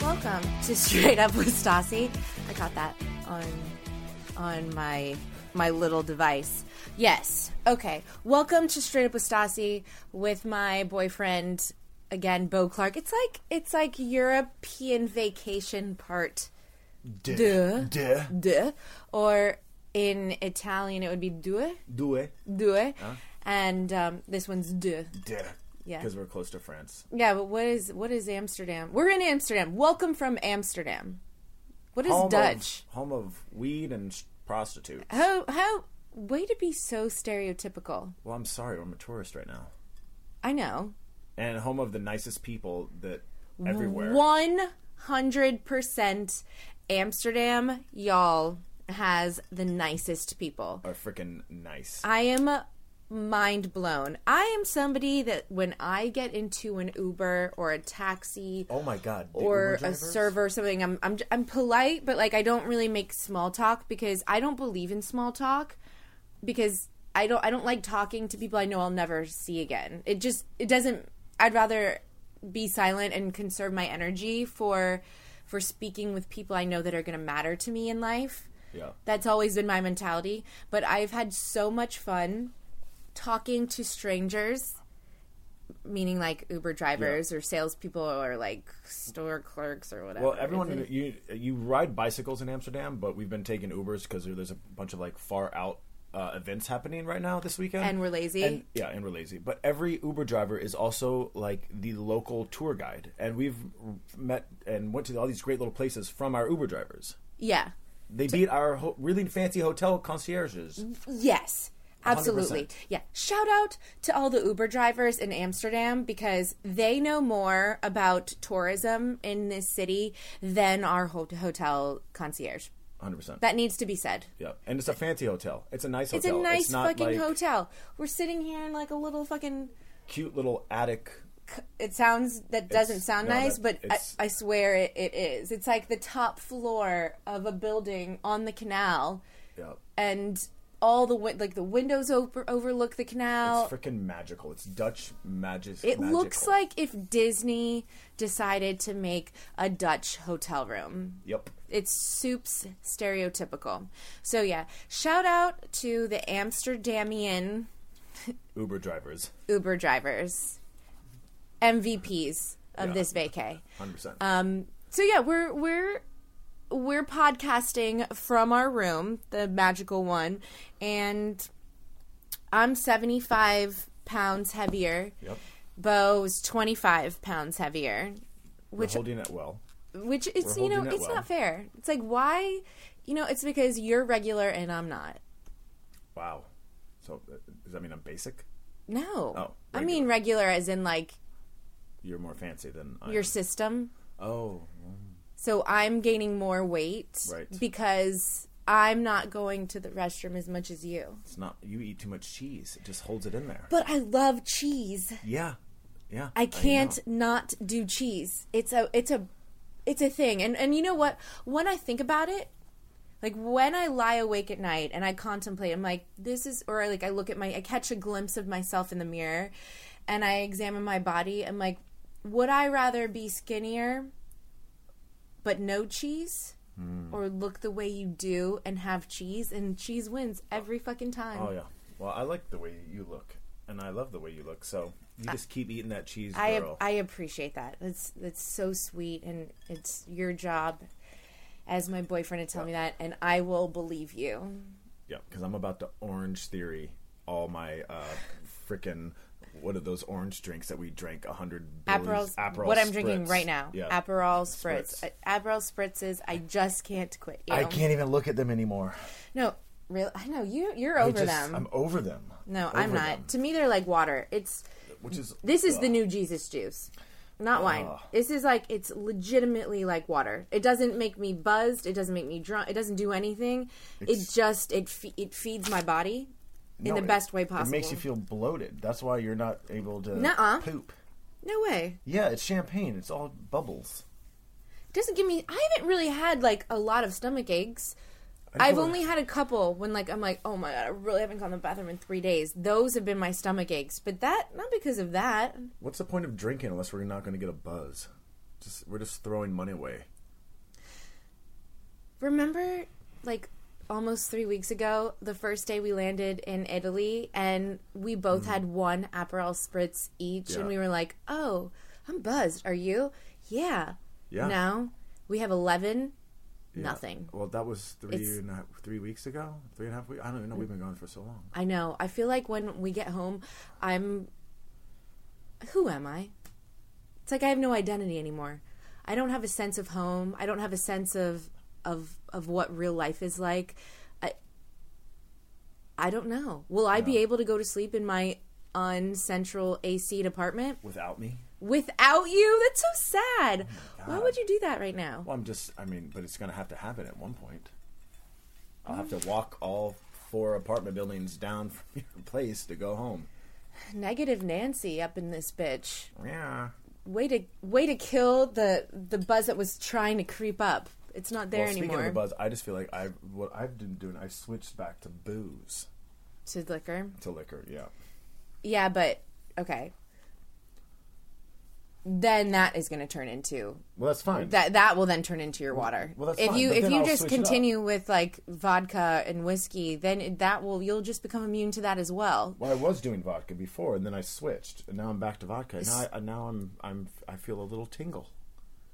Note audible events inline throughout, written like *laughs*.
Welcome to Straight Up with Stassi. I got that on on my my little device. Yes. Okay. Welcome to Straight Up with Stassi with my boyfriend again, Beau Clark. It's like it's like European vacation part. Duh. Duh. Duh. Or in Italian it would be due. Due. Due. And um, this one's duh. Duh. Yeah. Because we're close to France. Yeah, but what is what is Amsterdam? We're in Amsterdam. Welcome from Amsterdam. What is Home Dutch? Of, home of weed and sh- prostitutes. How how way to be so stereotypical. Well, I'm sorry. I'm a tourist right now. I know. And home of the nicest people that everywhere. One hundred percent Amsterdam, y'all, has the nicest people. Are freaking nice. I am mind blown. I am somebody that when I get into an Uber or a taxi oh my god. the or a server or something, I'm I'm I'm polite, but like I don't really make small talk because I don't believe in small talk because I don't I don't like talking to people I know I'll never see again. It just it doesn't. I'd rather be silent and conserve my energy for for speaking with people I know that are going to matter to me in life. Yeah. That's always been my mentality. But I've had so much fun talking to strangers, meaning like Uber drivers or salespeople or like store clerks or whatever. Well, everyone you you ride bicycles in Amsterdam, but we've been taking Ubers because there's a bunch of like far out uh, events happening right now this weekend. And we're lazy? And, yeah, and we're lazy. But every Uber driver is also like the local tour guide, and we've met and went to all these great little places from our Uber drivers. yeah. They beat our ho- really fancy hotel concierges. Yes. Absolutely. 100%. Yeah. Shout out to all the Uber drivers in Amsterdam because they know more about tourism in this city than our ho- hotel concierge. 100%. That needs to be said. yeah, and it's a fancy hotel. It's a nice hotel. It's a nice not fucking like hotel. We're sitting here in like a little fucking Cute little attic. it sounds that doesn't It's- sound no, nice, that- but I, I swear it, it is. It's like the top floor of a building on the canal, Yeah. and all the win- like the windows over- overlook the canal. It's freaking magical. It's Dutch magic. It looks like if Disney decided to make a Dutch hotel room. Yep. It's soups stereotypical. So yeah, shout out to the Amsterdamian *laughs* Uber drivers. Uber drivers, MVPs of Yeah. this vacay. 100%. Um, so yeah, we're we're we're podcasting from our room, the magical one, and I'm 75 pounds heavier. yep. Beau's 25 pounds heavier, We're which holding it well. which it's you know it it's well. not fair. It's like why, you know, it's because you're regular and I'm not. Wow. So uh, does that mean I'm basic? No, Oh, I mean regular as in like You're more fancy than I your am. system. Oh, So I'm gaining more weight Right. because I'm not going to the restroom as much as you. it's not. You eat too much cheese. It just holds it in there. But I love cheese. yeah, yeah. I can't know. not do cheese. It's a it's a it's a thing. And and you know what? When I think about it, like when I lie awake at night and I contemplate, I'm like, this is or like I look at my I catch a glimpse of myself in the mirror and I examine my body. I'm like, would I rather be skinnier but no cheese? Hmm. Or look the way you do and have cheese, and cheese wins every fucking time. Oh yeah. Well, I like the way you look, and I love the way you look. So you just keep eating that cheese, I girl. I appreciate that. That's that's so sweet, and it's your job as my boyfriend to tell me that, and I will believe you. yeah, because I'm about to Orangetheory all my uh, freaking what are those orange drinks that we drank a hundred Aperol, Aperol what I'm drinking right now. Yeah. Aperol spritz. Spritz. Uh, Aperol spritzes. I just can't quit. You I can't even look at them anymore. No, real. I know you. You're over just- them. I'm over them. no, I'm not. them. To me, they're like water. It's Which is this is the new Jesus juice, not wine. This is like it's legitimately like water. It doesn't make me buzzed. It doesn't make me drunk. It doesn't do anything. it just it fe- it feeds my body in No, the best way possible. It makes you feel bloated. That's why you're not able to Nuh-uh. poop. no way. Yeah, it's champagne. It's all bubbles. It doesn't give me. I haven't really had like a lot of stomach aches. I've only had a couple when like I'm like, oh my god, I really haven't gone to the bathroom in three days. Those have been my stomach aches, but that not because of that. What's the point of drinking unless we're not going to get a buzz? Just we're just throwing money away. Remember, like almost three weeks ago, the first day we landed in Italy, and we both mm-hmm. had one Aperol spritz each, Yeah. and we were like, "Oh, I'm buzzed. Are you? Yeah. Yeah. Now we have eleven. Yeah. Nothing. Well, that was three and a three weeks ago, three and a half weeks. I don't even know. We've been gone for so long. I know. I feel like when we get home, I'm. Who am I? It's like I have no identity anymore. I don't have a sense of home. I don't have a sense of of of what real life is like. I I don't know. Will I be able to go to sleep in my uncentral AC apartment Without me, without you? That's so sad. Oh Why would you do that right now? well, I'm just. I mean, but it's going to have to happen at one point. I'll have to walk all four apartment buildings down from *laughs* your place to go home. Negative Nancy up in this bitch. Yeah. way to way to kill the the buzz that was trying to creep up. It's not there well, speaking anymore. of the buzz, I just feel like I what I've been doing. I switched back to booze to liquor. to liquor. Yeah. Yeah, but okay. Then that is going to turn into Well, that's fine. that. That will then turn into your water. well, that's if fine, you if you I'll just switch it up. continue with like vodka and whiskey, then that will you'll just become immune to that as well. Well, I was doing vodka before, and then I switched, and now I'm back to vodka. Now, I, now I'm I'm I feel a little tingle.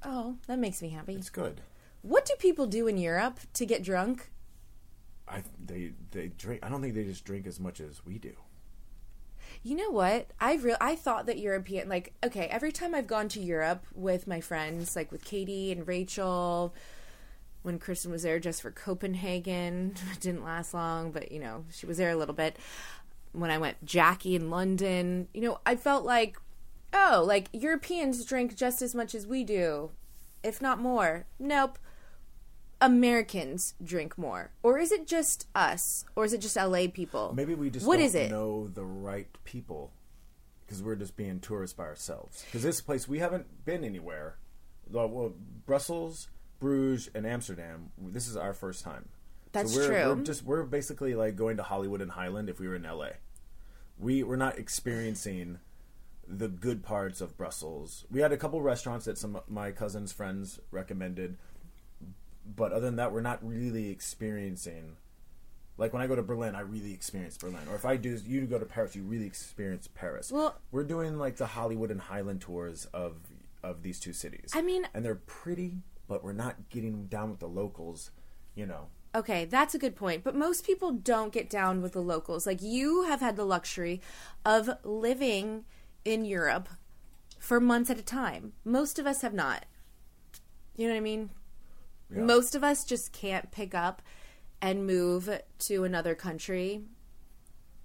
Oh, that makes me happy. It's good. What do people do in Europe to get drunk? I they they drink. I don't think they just drink as much as we do. You know what? I real I thought that European like okay, every time I've gone to Europe with my friends, like with Katie and Rachel, when Kristen was there just for Copenhagen, *laughs* it didn't last long, but you know, she was there a little bit. When I went Jackie in London, you know, I felt like oh, like Europeans drink just as much as we do, if not more. Nope. Americans drink more. Or is it just us? Or is it just LA people? Maybe we just What don't is it? know the right people because we're just being tourists by ourselves. Because this place we haven't been anywhere. Well, Brussels, Bruges, and Amsterdam. This is our first time. That's so we're, true. We're just we're basically like going to Hollywood and Highland if we were in LA. We we're not experiencing the good parts of Brussels. We had a couple restaurants that some of my cousin's friends recommended, but other than that, we're not really experiencing. Like when I go to Berlin, I really experience Berlin. Or if I do, you go to Paris, you really experience Paris. Well- we're doing like the Hollywood and Highland tours of of these two cities. I mean- and they're pretty, but we're not getting down with the locals. You know, Okay, that's a good point. But most people don't get down with the locals. Like you have had the luxury of living in Europe for months at a time. Most of us have not. You know what I mean? Yeah. Most of us just can't pick up and move to another country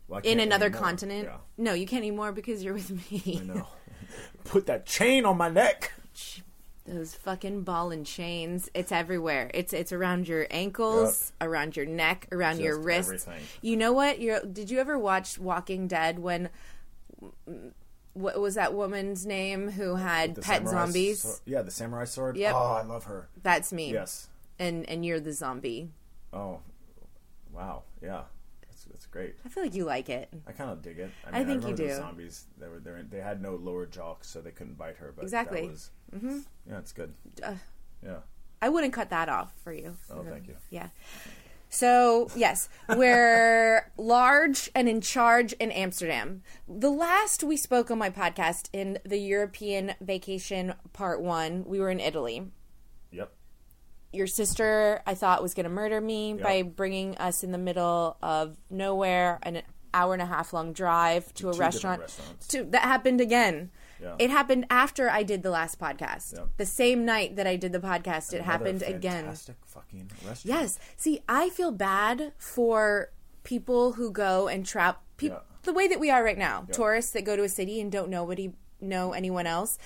Well, in another continent. Yeah, No, you can't anymore because you're with me. I know. *laughs* Put that chain on my neck. Those fucking ball and chains. It's everywhere. It's it's around your ankles, around your neck, around your Just wrists. everything. You know what? You're, did you ever watch Walking Dead when what was that woman's name who had The pet zombies? sword- yeah, the samurai sword. Yep. Oh, I love her. That's me. Yes. And and you're the zombie. Oh, wow. Yeah. That's, It's great. I feel like you like it. I kind of dig it. I think you remember the do. Zombies. They were they they had no lower jaw, so they couldn't bite her. But Exactly. That was, mm-hmm. Yeah, it's good. Uh, yeah. I wouldn't cut that off for you. Oh, thank you. Yeah. So, yes, we're large and in charge in Amsterdam. The last we spoke on my podcast in the European vacation part one, we were in Italy. Yep. Your sister, I thought, was going to murder me Yep. by bringing us in the middle of nowhere, an hour and a half long drive to a restaurant. To, that happened again. Yeah. It happened after I did the last podcast. The same night that I did the podcast, it Another happened again. Fantastic fucking restaurant. Yes. See, I feel bad for people who go and trap people Yeah. the way that we are right now. Tourists that go to a city and don't nobody know anyone else.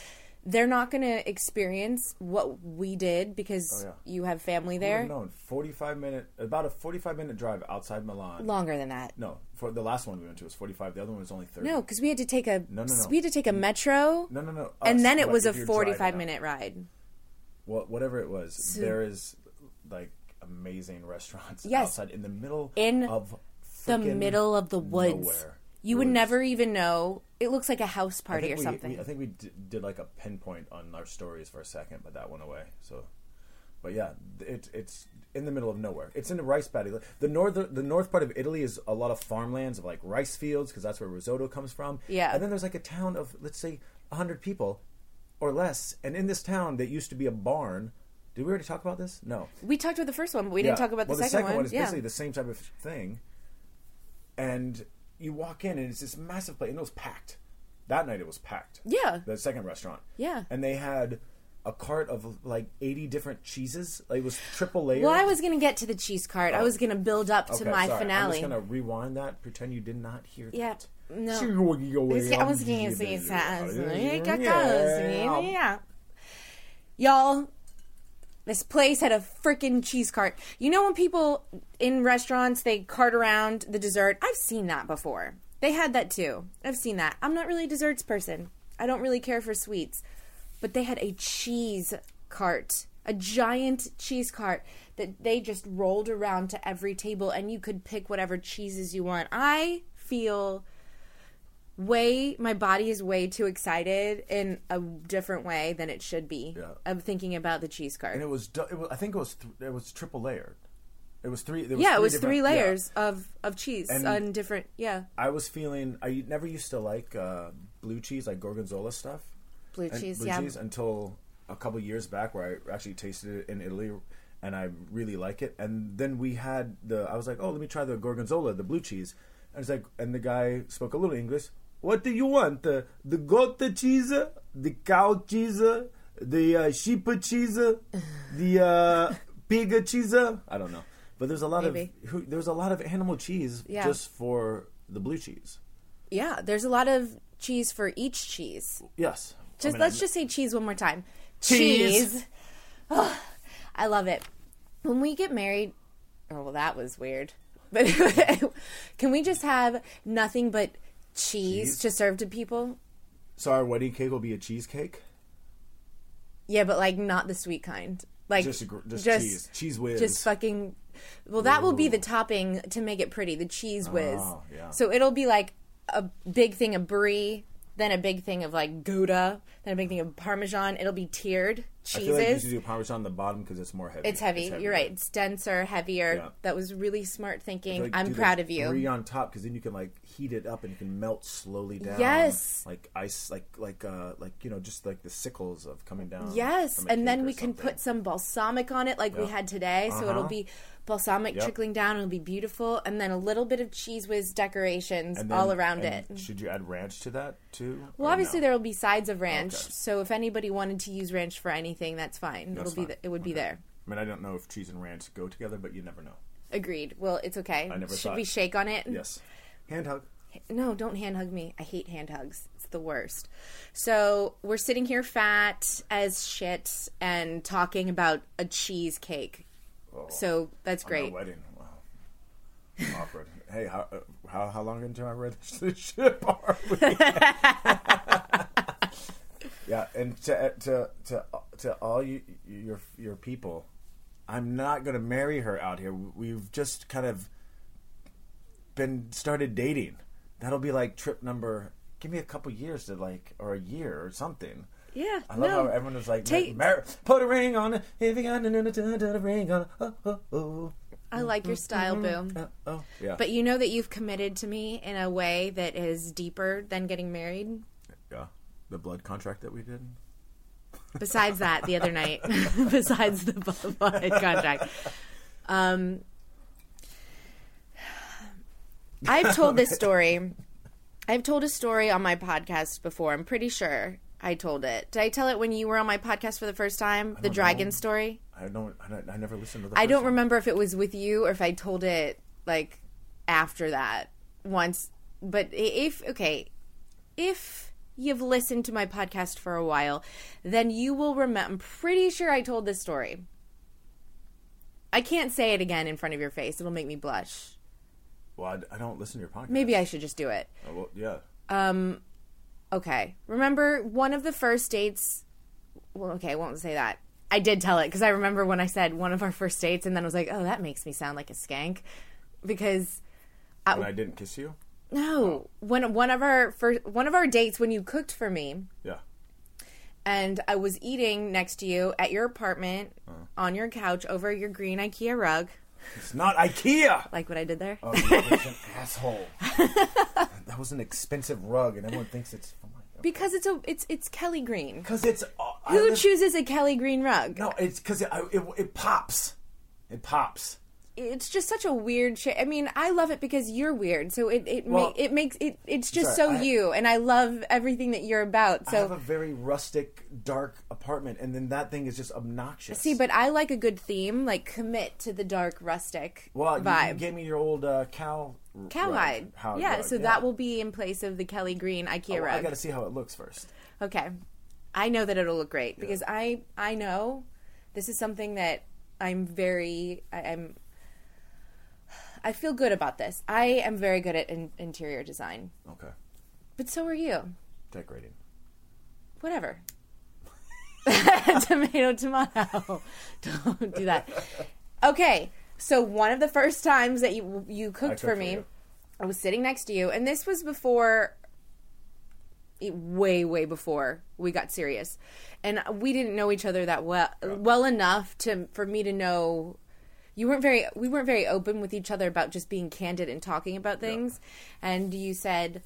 They're not going to experience what we did because Oh, you have family there. known? Forty-five minute, about a forty-five minute drive outside Milan. Longer than that. No, for the last one we went to was forty-five. The other one was only thirty. No, because we had to take a No, no, no. we had to take a metro, no, no, no. Us, and then it but was a if you're driving forty-five out. minute ride. Well, whatever it was, there is like amazing restaurants Yes. outside in the middle In of The frickin' middle of the woods. nowhere. You It would was- never even know. It looks like a house I party think or we- something. we- I think we d- did like a pinpoint on our stories for a second, but that went away. So, but yeah, it, it's in the middle of nowhere. It's in the rice paddy. The north the north part of Italy is a lot of farmlands of like rice fields because that's where risotto comes from. Yeah. and then there's like a town of let's say hundred people or less, and in this town that used to be a barn. Did we already talk about this? No. we talked about the first one, but we didn't Yeah. talk about the, well, second, one. is yeah. basically the same type of thing. And you walk in, and it's this massive place, and it was packed. That night, it was packed. Yeah. The second restaurant. Yeah. And they had a cart of like eighty different cheeses. Like it was triple layered. Well, I was going to get to the cheese cart. I was oh. going to build up to Okay, my sorry. I'm just gonna rewind that. Pretend you did not hear Yeah, that. no. I was going to say yeah. Y'all, this place had a freaking cheese cart. You know when people in restaurants they cart around the dessert? I've seen that before. They had that too. I've seen that. I'm not really a desserts person. I don't really care for sweets. But they had a cheese cart, a giant cheese cart that they just rolled around to every table and you could pick whatever cheeses you want. I feel way my body is way too excited in a different way than it should be Yeah. of thinking about the cheese cart. And it was, it was. I think it was. Th- it was triple layered. It was three. There yeah, it was three yeah. layers of of cheese And- on different. Yeah, I was feeling. I never used to like uh, blue cheese, like gorgonzola stuff. blue cheese. blue yeah, cheese until a couple years back, where I actually tasted it in Italy, and I really like it. And then we had the. I was like, oh, let me try the gorgonzola, the blue cheese. And it's like, and the guy spoke a little English. What do you want? The the goat cheese, the cow cheese, the uh, sheep cheese, the uh, *laughs* pig cheese. I don't know, but there's a lot Maybe. of who, there's a lot of animal cheese Yeah. just for the blue cheese. yeah. There's a lot of cheese for each cheese. Yes. I mean, let's I- just say cheese one more time. Cheese. Cheese. Ugh, I love it. When we get married, oh well, that was weird. But *laughs* can we just have nothing but cheese, Cheese? to serve to people? So our wedding cake will be a cheesecake. Yeah, but like not the sweet kind. Like Just a gr- just cheese. Cheez Whiz. Just fucking. Well, that will be the topping to make it pretty. The cheese oh, whiz. Oh, yeah. So it'll be like a big thing of brie, then a big thing of like Gouda, then a big thing of Parmesan. It'll be tiered I feel like you should do parmesan on the bottom because it's more heavy. it's heavy. You're right. It's denser, heavier. Yeah. That was really smart thinking. like I'm proud of you. Brie on top because then you can like heat it up and you can melt slowly down. Yes. Like ice, like like uh like you know just like the sickles of coming down. Yes, and then we can put some balsamic on it like we had today. So it'll Uh-huh. be balsamic Yep. trickling down. It'll be beautiful. And then a little bit of Cheez Whiz decorations then- all around it. Should you add ranch to that too? Well, obviously no? there will be sides of ranch. Okay. So if anybody wanted to use ranch for anything, that's fine. That's It'll be fine. th- it would be there. I mean, I don't know if cheese and ranch go together, but you never know. Agreed. Well, it's okay. I never Should thought- we shake on it? Yes. Hand hug. No, don't hand hug me. I hate hand hugs. It's the worst. So we're sitting here fat as shit and talking about a cheesecake. So that's great. wedding. Wow. *laughs* Awkward. hey, how, uh, how how long into our relationship are we? *laughs* yeah, and to to to to all you your your people, I'm not going to marry her out here. We've just kind of been started dating. That'll be like trip number. Give me a couple years to like, or a year or something. Yeah, I love no. how everyone was like, Take- "Mar- "Put a ring on it, if you got a ring on it." Oh, oh, oh. I like your style, Boom. Uh, oh, yeah. But you know that you've committed to me in a way that is deeper than getting married. yeah, the blood contract that we did. Besides that, the other night, *laughs* *laughs* besides the blood contract, um, I've told this story. I've told a story on my podcast before. I'm pretty sure I told it. Did I tell it when you were on my podcast for the first time? The dragon know. story. I don't. I, don't, I never listened to the. I don't one. remember if it was with you or if I told it like after that once. But if okay, if you've listened to my podcast for a while, then you will remember. I'm pretty sure I told this story. I can't say it again in front of your face; it'll make me blush. Well, I, I don't listen to your podcast. Maybe I should just do it. Oh, well, yeah. Um, okay. Remember one of the first dates? Well, okay, I won't say that. I did tell it because I remember when I said one of our first dates, and then I was like, "Oh, that makes me sound like a skank," because When I didn't kiss you. No, when one of our first one of our dates when you cooked for me, Yeah. and I was eating next to you at your apartment on your couch over your green IKEA rug, It's not IKEA. like what I did there. Oh, you're an *laughs* asshole. *laughs* that was an expensive rug, and everyone thinks it's. Oh my. Because it's a it's it's Kelly Green. Because it's. Uh, Who live- chooses a Kelly Green rug? No, it's because it, it, it pops. It pops. It's just such a weird shit. I mean, I love it because you're weird, so it it Well, ma- it makes it it's just sorry, so you, and I love everything that you're about. So I have a very rustic, dark apartment, and then that thing is just obnoxious. see, but I like a good theme, like commit to the dark rustic well, you, vibe. you gave me your old uh, cow. Cowhide, rug. Yeah. rug, So that will be in place of the Kelly Green IKEA Oh, I got to see how it looks first. Okay, I know that it'll look great because I I know this is something that I'm very I, I'm. I feel good about this. I am very good at in, interior design, Okay. but so are you. Decorating. whatever. *laughs* *laughs* tomato, tomato. *laughs* Don't do that. Okay, so one of the first times that you you cooked, cooked for for me, you. I was sitting next to you, and this was before, it- way way before we got serious, and we didn't know each other that well well enough to for me to know. You weren't very. We weren't very open with each other about just being candid and talking about things, and you said,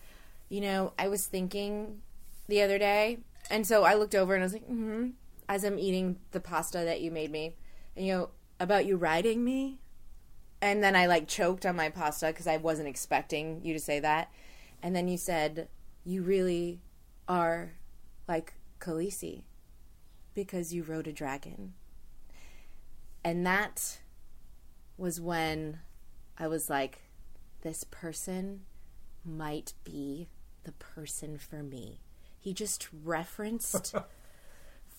you know, I was thinking the other day, and so I looked over and I was like, mm-hmm, as I'm eating the pasta that you made me, and you know, about you riding me, and then I like choked on my pasta because I wasn't expecting you to say that, and then you said, you really are like Khaleesi because you rode a dragon, and that was when I was like, this person might be the person for me. He just referenced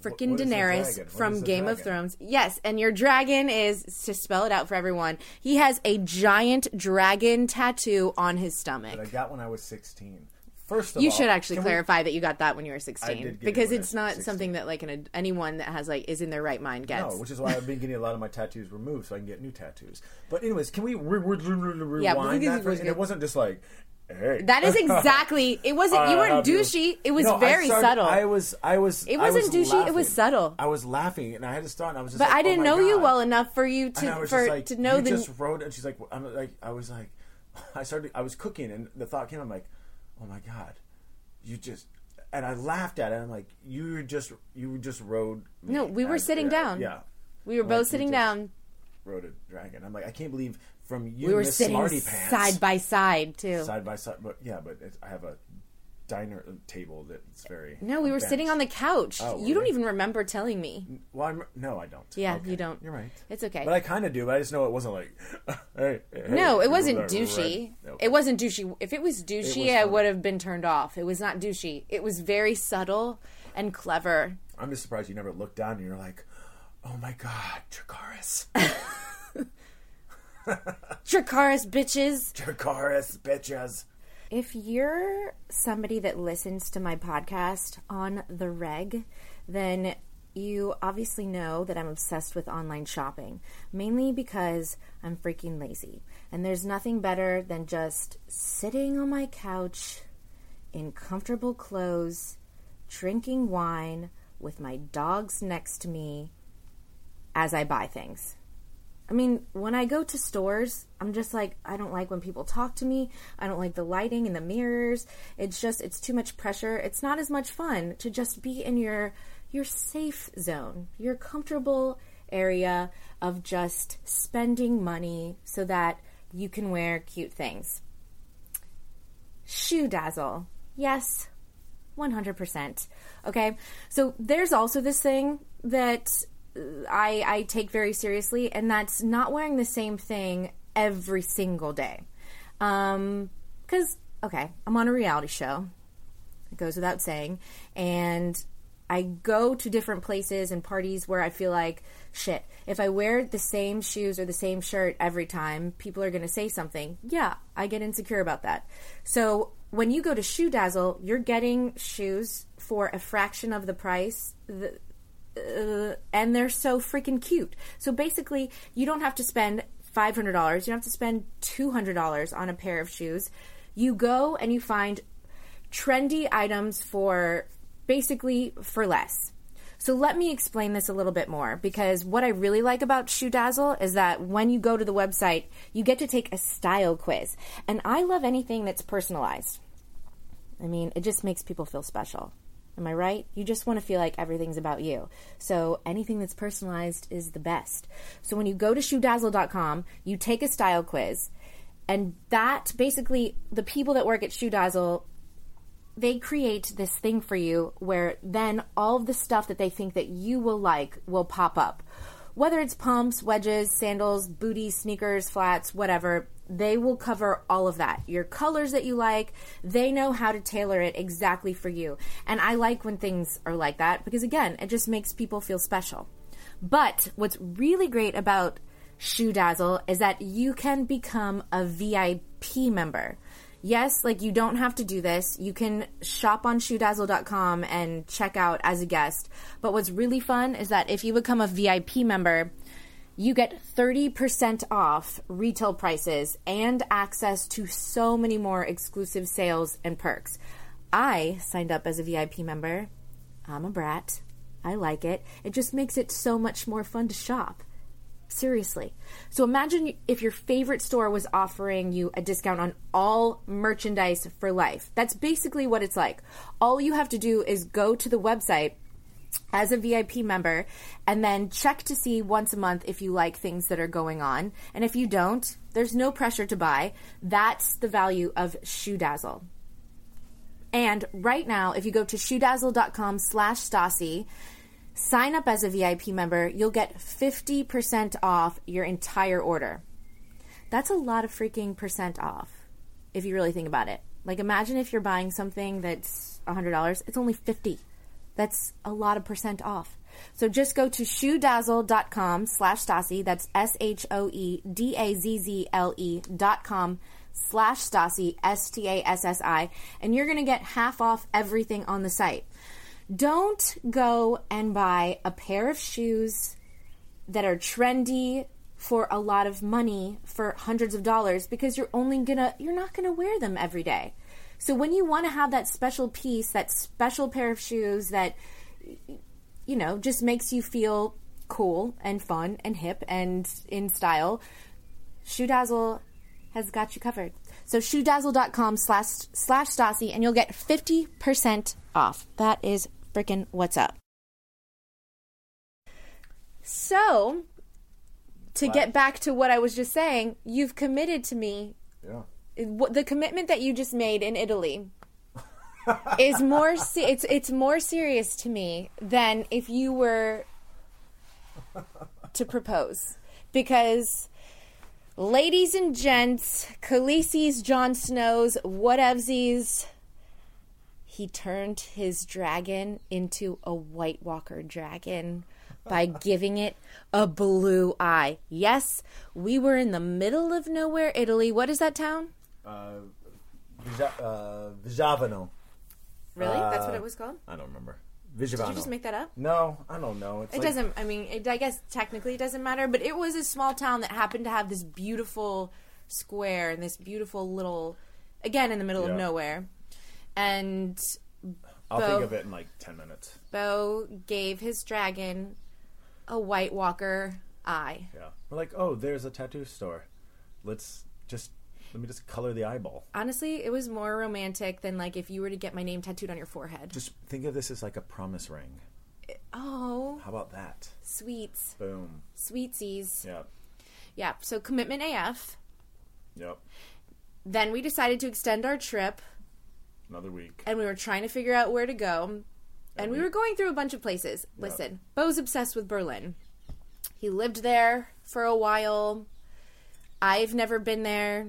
freaking *laughs* what is the Daenerys from Game of? Thrones. Yes, and your dragon is to spell it out for everyone. He has a giant dragon tattoo on his stomach. That I got when I was 16. First of all You all, should actually can we- clarify that you got that when you were I 16 did get it because when it's not 16. something that like an, anyone that has like is in their right mind gets. No, which is why I've been getting a lot of my tattoos removed so I can get new tattoos. But anyways, can we re- re- re- re- Yeah, rewind this that? is and it wasn't just like, hey. that is *laughs* exactly. It wasn't. You weren't you. douchey. It was No, I very started- subtle. I was, I was. It wasn't was douchey, it was laughing. subtle. I was laughing, and I had to stop. And I was just. but like, I didn't oh know my you well enough for you I to was for like, to know you the. just wrote, and she's like, I'm like, I was like, *laughs* I started, I was cooking, and the thought came, I'm like, oh my god, you just, and I laughed at it. I'm like, you just, you just rode. No, we were sitting down. Yeah, we were Like, both you sitting just down. Rode a dragon. I'm like, I can't believe from you, We were Miss sitting Smarty Pants, side by side too. side by side. But yeah, but it's, I have a diner uh, table that's very. No, we were bench. sitting on the couch. Oh, you don't even remember telling me. Well, I'm, no, I don't. Yeah, Okay. you don't. You're right. It's okay. But I kind of do. But I just know it wasn't like. *laughs* hey, hey, no, it wasn't right. douchey. Okay. It wasn't douchey. If it was douchey, was I would have been turned off. It was not douchey. It was very subtle and clever. I'm just surprised you never looked down and you're like, oh my god, Dracarys. *laughs* *laughs* Dracarys bitches. Dracarys, bitches. If you're somebody that listens to my podcast on the reg, then you obviously know that I'm obsessed with online shopping, mainly because I'm freaking lazy. And there's nothing better than just sitting on my couch in comfortable clothes, drinking wine with my dogs next to me as I buy things. I mean, when I go to stores, I'm just like, I don't like when people talk to me. I don't like the lighting and the mirrors. It's just, it's too much pressure. It's not as much fun to just be in your your safe zone, your comfortable area of just spending money so that you can wear cute things. Shoe dazzle. Yes, 100%. Okay. So there's also this thing that I, I take very seriously, and that's not wearing the same thing every single day. Um, cause, okay, I'm on a reality show. It goes without saying. And I go to different places and parties where I feel like, shit, if I wear the same shoes or the same shirt every time, people are going to say something. Yeah, I get insecure about that. So when you go to Shoe Dazzle, you're getting shoes for a fraction of the price. Uh, and they're so freaking cute. So basically, you don't have to spend $500. You don't have to spend $200 on a pair of shoes. You go and you find trendy items for basically for less. So let me explain this a little bit more because what I really like about Shoe Dazzle is that when you go to the website, you get to take a style quiz. And I love anything that's personalized. I mean, it just makes people feel special. Am I right? You just want to feel like everything's about you. So anything that's personalized is the best. So when you go to shoedazzle.com, you take a style quiz, and that basically the people that work at Shoe Dazzle they create this thing for you where then all of the stuff that they think that you will like will pop up. Whether it's pumps, wedges, sandals, booties, sneakers, flats, whatever, they will cover all of that. Your colors that you like, they know how to tailor it exactly for you. And I like when things are like that because, again, it just makes people feel special. But what's really great about Shoe Dazzle is that you can become a VIP member yes, like you don't have to do this. You can shop on shoedazzle.com and check out as a guest. But what's really fun is that if you become a VIP member, you get 30% off retail prices and access to so many more exclusive sales and perks. I signed up as a VIP member. I'm a brat. I like it. It just makes it so much more fun to shop. Seriously. So imagine if your favorite store was offering you a discount on all merchandise for life. That's basically what it's like. All you have to do is go to the website as a VIP member and then check to see once a month if you like things that are going on. And if you don't, there's no pressure to buy. That's the value of Shoe Dazzle. And right now, if you go to shoedazzle.com slash Stassi, Sign up as a VIP member, you'll get 50% off your entire order. That's a lot of freaking percent off if you really think about it. Like imagine if you're buying something that's $100, it's only 50. That's a lot of percent off. So just go to shoedazzle.com slash Stassi. That's S-H-O-E-D-A-Z-Z-L-E dot com slash Stassi, S-T-A-S-S-I. And you're going to get half off everything on the site. Don't go and buy a pair of shoes that are trendy for a lot of money for hundreds of dollars because you're only gonna you're not gonna wear them every day. So when you want to have that special piece, that special pair of shoes that you know just makes you feel cool and fun and hip and in style, Shoe Dazzle has got you covered. So shoedazzle.com slash slash Stassi and you'll get 50% off. That is freaking what's up. So, to get back to what I was just saying, you've committed to me. Yeah. The commitment that you just made in Italy is more *laughs* se- it's it's more serious to me than if you were to propose because ladies and gents, Khaleesi's, Jon Snow's, whatevsies, he turned his dragon into a White Walker dragon by *laughs* giving it a blue eye. Yes, we were in the middle of nowhere, Italy. What is that town? Uh, Vija- uh, Vigevano. Really? That's what Uh, it was called? I don't remember. Vigevano. Did you just make that up? No, I don't know. It's It like- doesn't. I mean, it, I guess technically it doesn't matter, but it was a small town that happened to have this beautiful square and this beautiful little, again in the middle Yeah. of nowhere. And I'll Beau- think of it in like ten minutes. Beau gave his dragon a White Walker eye. Yeah, we're like, oh, there's a tattoo store. Let's just let me just color the eyeball. Honestly, it was more romantic than like if you were to get my name tattooed on your forehead. Just think of this as like a promise ring. oh, How about that? sweets, Boom. sweetsies. Yeah. Yeah. So commitment AF. Yep. Then we decided to extend our trip, Another week. and we were trying to figure out where to go. And we were going through a bunch of places. Listen, Beau's obsessed with Berlin. He lived there for a while. I've never been there.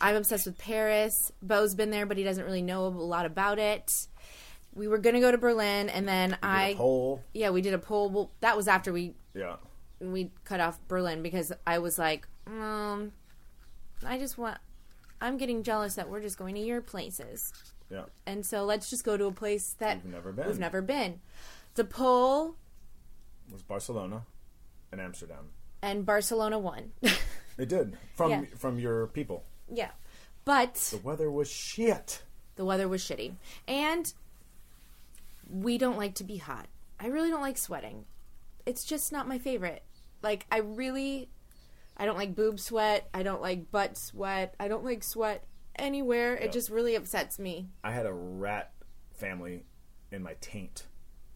I'm obsessed with Paris. Beau's been there, but he doesn't really know a lot about it. We were gonna go to Berlin, and then I, Poll. yeah, we did a poll. Well, that was after we Yeah. we cut off Berlin because I was like, um, I just want. I'm getting jealous that we're just going to your places, Yeah. and so let's just go to a place that We've never been. We've never been. The poll was Barcelona and Amsterdam. and Barcelona won. *laughs* It did from Yeah. from your people. Yeah, but The weather was shit. the weather was shitty, and we don't like to be hot. I really don't like sweating. It's just not my favorite. Like I really, I don't like boob sweat. I don't like butt sweat. I don't like sweat anywhere. It just really upsets me. I had a rat family in my taint.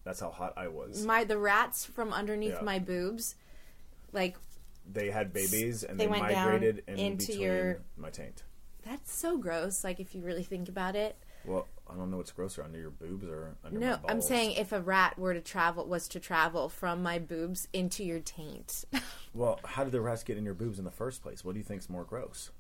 That's how hot I was. My the rats from underneath Yeah. my boobs, like They had babies and They they, migrated in into your- my taint. that's so gross. Like if you really think about it. Well, I don't know what's grosser under your boobs or under No. I'm saying if a rat were to travel was to travel from my boobs into your taint. *laughs* Well, how did the rats get in your boobs in the first place? What do you think's more gross?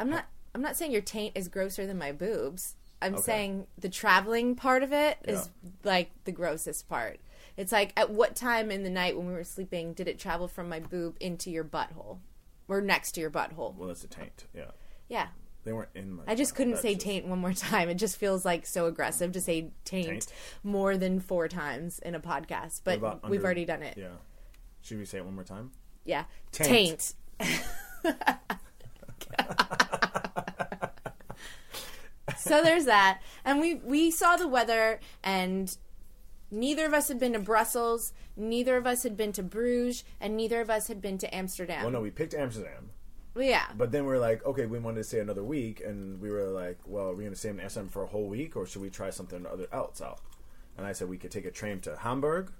I'm not I'm not saying your taint is grosser than my boobs. I'm Okay. saying the traveling part of it is Yeah. like the grossest part. It's like at what time in the night when we were sleeping did it travel from my boob into your butthole or next to your butthole? Well, that's a taint. Yeah, Yeah. they weren't in my. I just couldn't say just- taint one more time. It just feels like so aggressive to say taint, Taint? more than four times in a podcast. But about we've already done it. Yeah. Should we say it one more time? Yeah. Taint. Taint. *laughs* *laughs* *laughs* so there's that. And we we saw the weather and neither of us had been to Brussels, neither of us had been to Bruges, and neither of us had been to Amsterdam. Well, no, we picked Amsterdam, yeah. but then we are like, okay, we wanted to stay another week, and we were like, well, are we going to stay in Amsterdam for a whole week, or should we try something other else out? And I said we could take a train to Hamburg,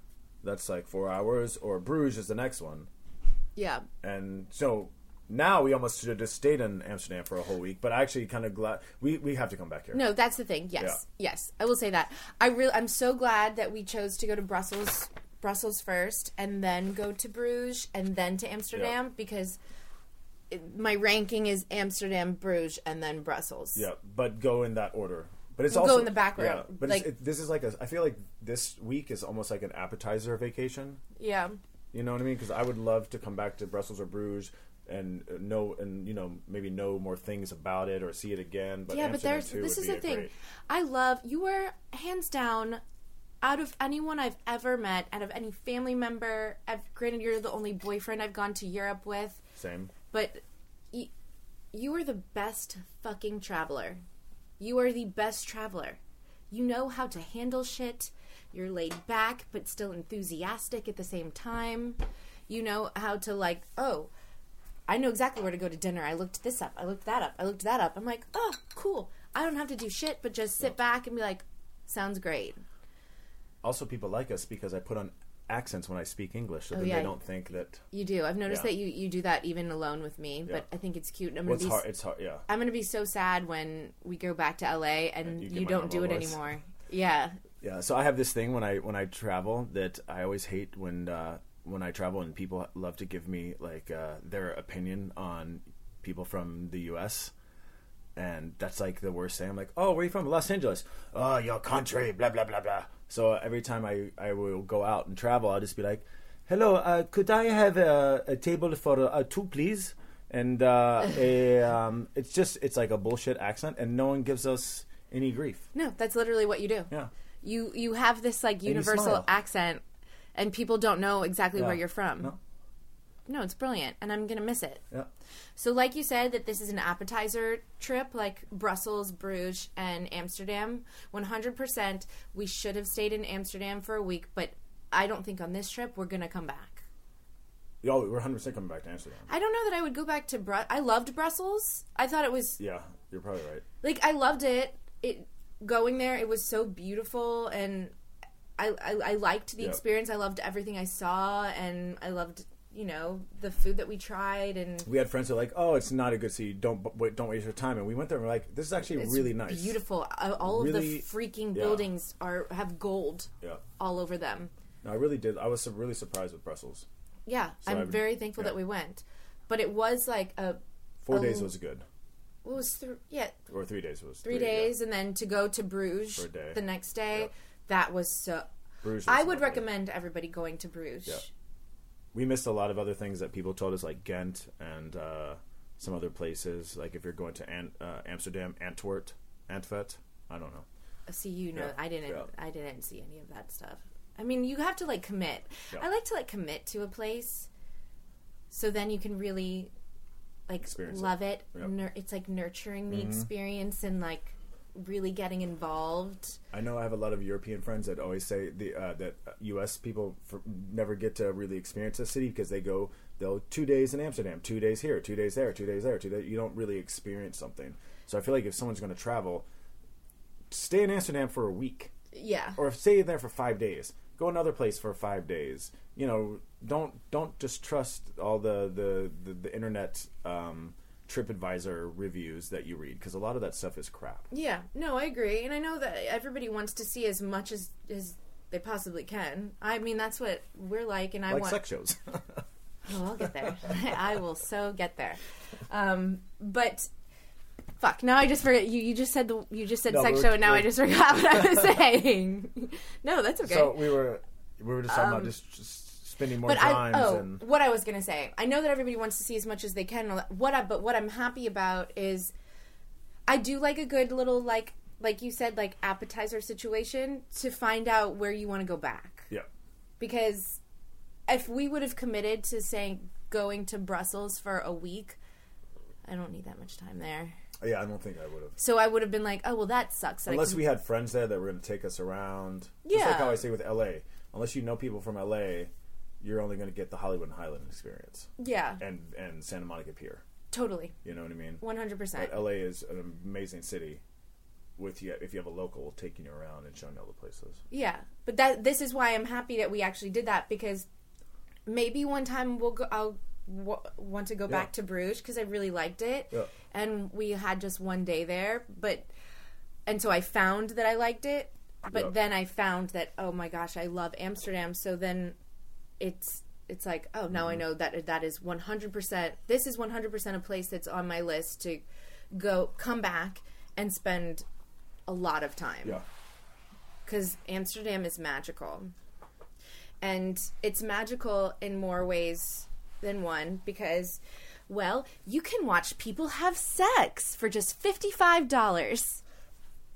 that's like four hours, or Bruges is the next one. yeah. and so now we almost should have just stayed in Amsterdam for a whole week. But I actually, kind of glad we we have to come back here. No, that's the thing. Yes, yes, I will say that. I really, I'm so glad that we chose to go to Brussels, Brussels first, and then go to Bruges, and then to Amsterdam because it, my ranking is Amsterdam, Bruges, and then Brussels. Yeah, but go in that order. But it's We'll go also in the background. Yeah, but like- it's, it, this is like a. I feel like this week is almost like an appetizer vacation. yeah. You know what I mean? Because I would love to come back to Brussels or Bruges and know and you know maybe know more things about it or see it again. But yeah, but there's this is the thing. great- I love you were hands down out of anyone I've ever met, out of any family member. I've, granted, you're the only boyfriend I've gone to Europe with. Same. but you, you are the best fucking traveler. You are the best traveler. You know how to handle shit. You're laid back but still enthusiastic at the same time. You know how to like, oh, I know exactly where to go to dinner. I looked this up. I looked that up. I looked that up. I'm like, oh, cool. I don't have to do shit but just sit back and be like, sounds great. Also, people like us because I put on accents when I speak English, so Oh, then yeah. they don't think that. You do. I've noticed Yeah. that you you do that even alone with me, Yeah. but I think it's cute. I'm Well, gonna it's be hard. It's hard. Yeah. I'm gonna be so sad when we go back to LA and you you, don't do it voice. anymore. Yeah. Yeah, so I have this thing when I when I travel that I always hate when uh, when I travel and people love to give me like uh, their opinion on people from the U.S. and that's like the worst thing. I'm like, oh, where are you from? Los Angeles. Oh, your country. Blah blah blah blah. So every time I I will go out and travel, I'll just be like, hello, uh, could I have a, a table for uh, two, please? And uh, a, *laughs* um, it's just it's like a bullshit accent, and no one gives us any grief. No, that's literally what you do. Yeah. you you have this like universal smile. accent, and people don't know exactly where you're from. No. No, it's brilliant, and I'm gonna miss it. Yeah. So, like you said, that this is an appetizer trip, like Brussels, Bruges, and Amsterdam. 100%. We should have stayed in Amsterdam for a week, but I don't think on this trip we're gonna come back. Yo, we're 100 percent coming back to Amsterdam. I don't know that I would go back to Bru. I loved Brussels. I thought it was Yeah, you're probably right. like I loved it. It going there, it was so beautiful, and I I, I liked the Yep. experience. I loved everything I saw, and I loved you know the food that we tried, and We had friends who were like, "Oh, it's not a good city. Don't wait, don't waste your time." And we went there and we're like, "This is actually it's really nice, beautiful. All of the freaking yeah. buildings are have gold Yeah, all over them. no, I really did. I was really surprised with Brussels. Yeah, So I'm would- very thankful yeah. that we went, but it was like a Four Oh. days was good, what was th- yeah or three days was three yeah. days, and then to go to Bruges a the next day. That was so. Bruges I would recommend everybody going to Bruges. Yeah. We missed a lot of other things that people told us, like Ghent and uh, some other places. Like if you're going to An- uh, Amsterdam, Antwerp, Antvet. I don't know. See, you know, Yeah, I didn't. yeah. I didn't see any of that stuff. I mean, you have to like commit. Yeah. I like to like commit to a place, so then you can really like Experience love it. Yep. Mm-hmm. Nur- it's like nurturing the experience and like really getting involved. I know I have a lot of European friends that always say the uh, that U.S. people for, never get to really experience a city because they go they'll two days in Amsterdam, two days here, two days there, two days there, two days. You don't really experience something. So I feel like if someone's going to travel, stay in Amsterdam for a week Yeah. or stay there for five days. Go another place for five days. You know, don't don't just trust all the the the, the internet um, TripAdvisor reviews that you read because a lot of that stuff is crap. Yeah, no, I agree, and I know that everybody wants to see as much as as they possibly can. I mean, that's what we're like, and I like want. sex shows. *laughs* *laughs* Oh, I'll get there. *laughs* I will so get there. Um, but fuck, now I just forget. You you just said the you just said No, sex show, and now I just forgot what I was saying. no, that's okay. So we were we were just talking about just, just spending more but I oh and what I was gonna say. I know that everybody wants to see as much as they can. and all that. What I but what I'm happy about is I do like a good little like like you said like appetizer situation to find out where you want to go back yeah. because if we would have committed to saying going to Brussels for a week, I don't need that much time there. Yeah, I don't think I would have. So I would have been like, oh well, that sucks. that Unless we had friends there that were going to take us around. Just Yeah. like how I say with LA. Unless you know people from LA, you're only going to get the Hollywood and Highland experience yeah, and and Santa Monica Pier. totally, You know what I mean? one hundred percent. LA is an amazing city. With you, if you have a local taking you around and showing you all the places. Yeah, but that this is why I'm happy that we actually did that because maybe one time we'll go. I'll w- want to go back to Bruges because I really liked it, Yeah. and we had just one day there. But and so I found that I liked it, but Yeah. then I found that oh my gosh, I love Amsterdam. So then it's it's like oh now I Mm-hmm. know that that is 100. percent This is 100 percent a place that's on my list to go come back and spend a lot of time Yeah. because Amsterdam is magical. And it's magical in more ways than one because, well, you can watch people have sex for just $55.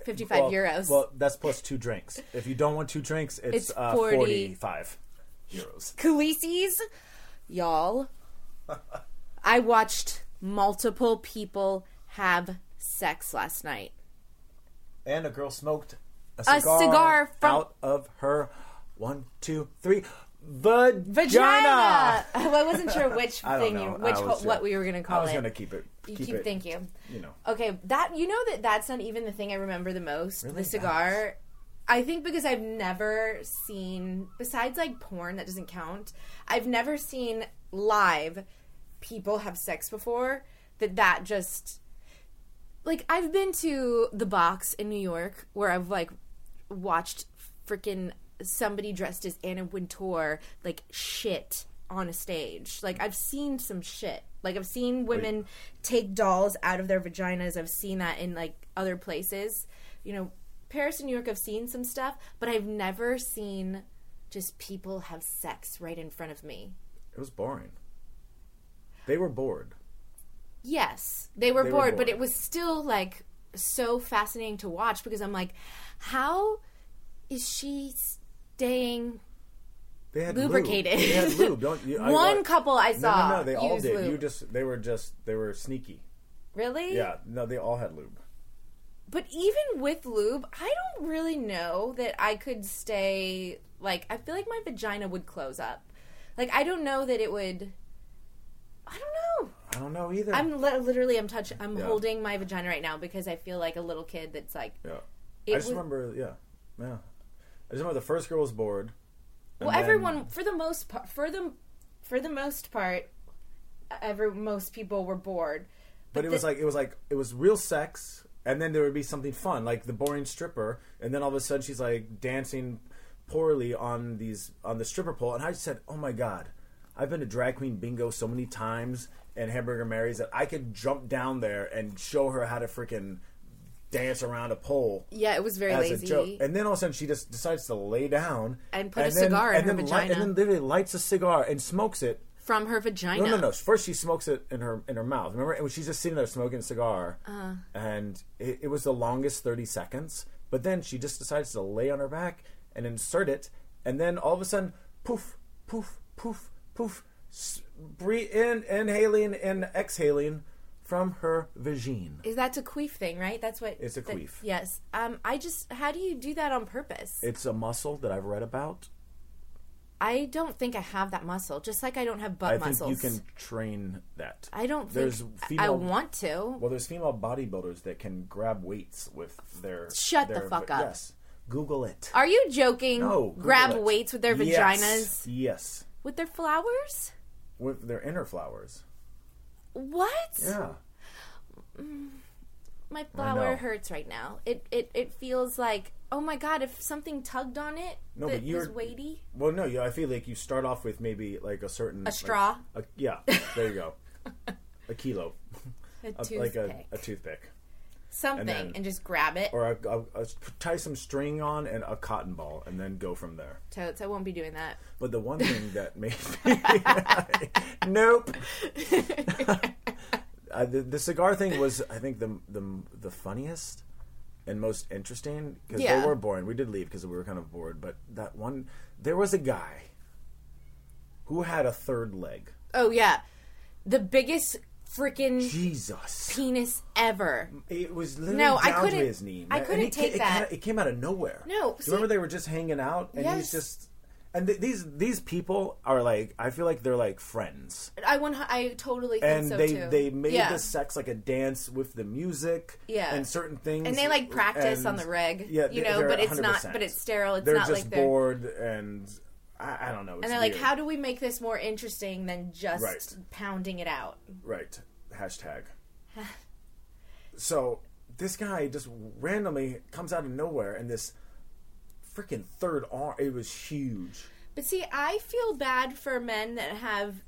55 well, euros. Well, that's plus two drinks. If you don't want two drinks, it's, It's uh, 45 euros. Khaleesi's, y'all. I watched multiple people have sex last night. And a girl smoked a A cigar, cigar from- out of her one, two, three vagina. Vagina! *laughs* I wasn't sure which thing, you, which was, what we were going to call it. I was it. gonna keep it. You Keep, keep, it. thank you. You know. Okay, that you know that that's not even the thing I remember the most. Really? The cigar. I think because I've never seen besides like porn that doesn't count. I've never seen live people have sex before that that just like I've been to the box in New York where I've like watched freaking somebody dressed as Anna Wintour like shit on a stage. Like I've seen some shit. Like I've seen women take dolls out of their vaginas. I've seen that in like other places. You know, Paris and New York I've seen some stuff, but I've never seen just people have sex right in front of me. It was boring. They were bored. Yes, they were, They were bored, but it was still like so fascinating to watch because I'm like, how is she staying They had lubricated? Lube. They had lube. *laughs* Don't you? I- One I- couple I saw. no, no. They all did. lube. You just they were just they were sneaky. really? Yeah. No, they all had lube. But even with lube, I don't really know that I could stay. Like, I feel like my vagina would close up. Like, I don't know that it would. I don't know. I don't know either. I'm li- literally, I'm touching, I'm Yeah. holding my vagina right now because I feel like a little kid that's like. yeah. I just was- remember. Yeah. Yeah. I just remember the first girl was bored. Well, then- everyone, for the most part, for the, for the most part, every most people were bored. But it was like it was like it was real sex, and then there would be something fun, like the boring stripper, and then all of a sudden she's like dancing poorly on these on the stripper pole, and I said, "Oh my god, I've been to drag queen bingo so many times and Hamburger Mary's that I could jump down there and show her how to freaking dance around a pole." Yeah, it was very As lazy. a joke, and then all of a sudden she just decides to lay down And put a then- cigar in and her then vagina. and then literally lights a cigar and smokes it from her vagina. no, no, no. First, she smokes it in her in her mouth. Remember, and she's just sitting there smoking a cigar, Uh-huh. and it, it was the longest thirty seconds. But then she just decides to lay on her back and insert it, and then all of a sudden, poof, poof, poof, poof, breathe in, inhaling and exhaling from her vagine. Is that's a queef thing, right? That's what It's a that- queef. yes. Um, I just how do you do that on purpose? It's a muscle that I've read about. I don't think I have that muscle. Just like I don't have butt I think muscles. you can train that. I don't think There's I want to. Well, there's female bodybuilders that can grab weights with their. Shut the their- fuck up. Yes, Google it. Are you joking? No, Google Grab it. weights with their Yes, vaginas Yes, with their flowers? with their inner flowers. What? Yeah, mm. My flower hurts right now. It it it feels like oh my god, if something tugged on it No, that but you're- weighty. Well, no, yeah, I feel like you start off with maybe like a certain A straw? Like, a, yeah, there you go. *laughs* a kilo, A *laughs* A- toothpick. like a, a toothpick, something and and, just grab it. or a, tie some string on and a cotton ball, and then go from there. Totes, I won't be doing that. But the one thing that made *laughs* me nope. Uh, the, the cigar thing was, I think, the the the funniest and most interesting because Yeah. they were boring. We did leave because we were kind of bored. But that one, there was a guy who had a third leg. Oh yeah, the biggest freaking Jesus, penis ever. it was literally No, I down couldn't- to his knee. I couldn't it, take it that. It came out of nowhere. No, Do you see- remember they were just hanging out, and Yes. he's just. And th- these these people are like I feel like they're like friends. I want. I totally think and so they too. they made yeah. the sex like a dance with the music Yeah. and certain things and they like practice on the reg, yeah you know, but it's not, 100%. but it's sterile. It's they're not just like they're. bored and I, I don't know it's and they're like, how do we make this more interesting than just Right. pounding it out? right hashtag *sighs* so this guy just randomly comes out of nowhere and this freaking third arm it was huge But see, I feel bad for men that have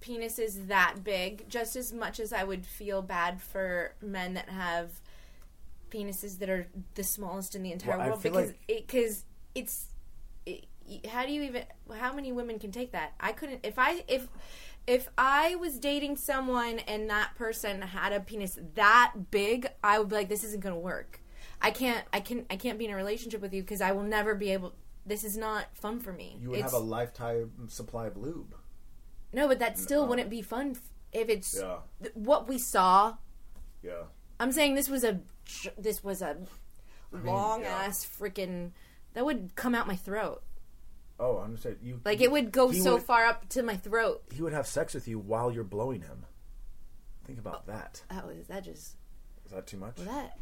penises that big, just as much as I would feel bad for men that have penises that are the smallest in the entire Well, world because like- it because it's it, how do you even how many women can take that? I couldn't if I if if I was dating someone and that person had a penis that big, I would be like this isn't going to work. I can't I can I can't be in a relationship with you because I will never be able this is not fun for me. you would It's- have a lifetime supply of lube no, but that still wouldn't be fun if it's Yeah. th- what we saw. yeah I'm saying this was a this was a long yeah. ass freaking that would come out my throat. oh i'm saying you Like it would go so would- far up to my throat. he would have sex with you while you're blowing him think about oh, that That was that just is that too much that.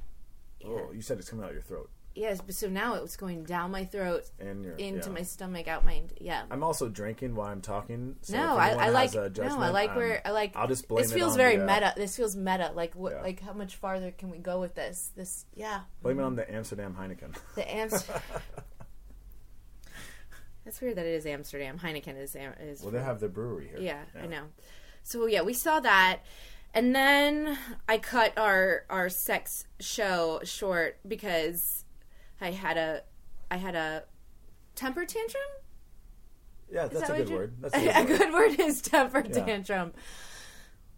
Oh you said it's coming out your throat Yes, but so now it was going down my throat and your into yeah. my stomach, out my yeah. I'm also drinking while I'm talking. So no, I, I like a no, I like um, where I like. I'll just blame This it feels very the, uh, meta. This feels meta. Like what? Yeah. Like how much farther can we go with this? This yeah. Blame it on the Amsterdam Heineken. *laughs* The Amsterdam. *laughs* That's weird that it is Amsterdam. Heineken is is. Well, they have the brewery here. yeah, I know. So yeah, we saw that, and then I cut our our sex show short because I had a I had a temper tantrum. Yeah, that's that a good you- word. That's a *laughs* a good good word. word is temper Yeah. tantrum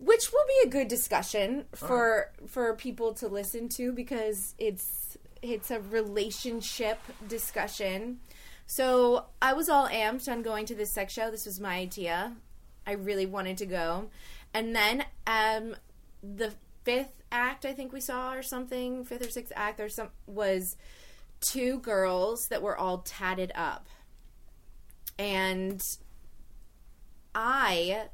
which will be a good discussion for for people to listen to because it's it's a relationship discussion. So I was all amped on going to this sex show. This was my idea. I really wanted to go. And then um, the fifth act I think we saw or something, fifth or sixth act or some was two girls that were all tatted up. And I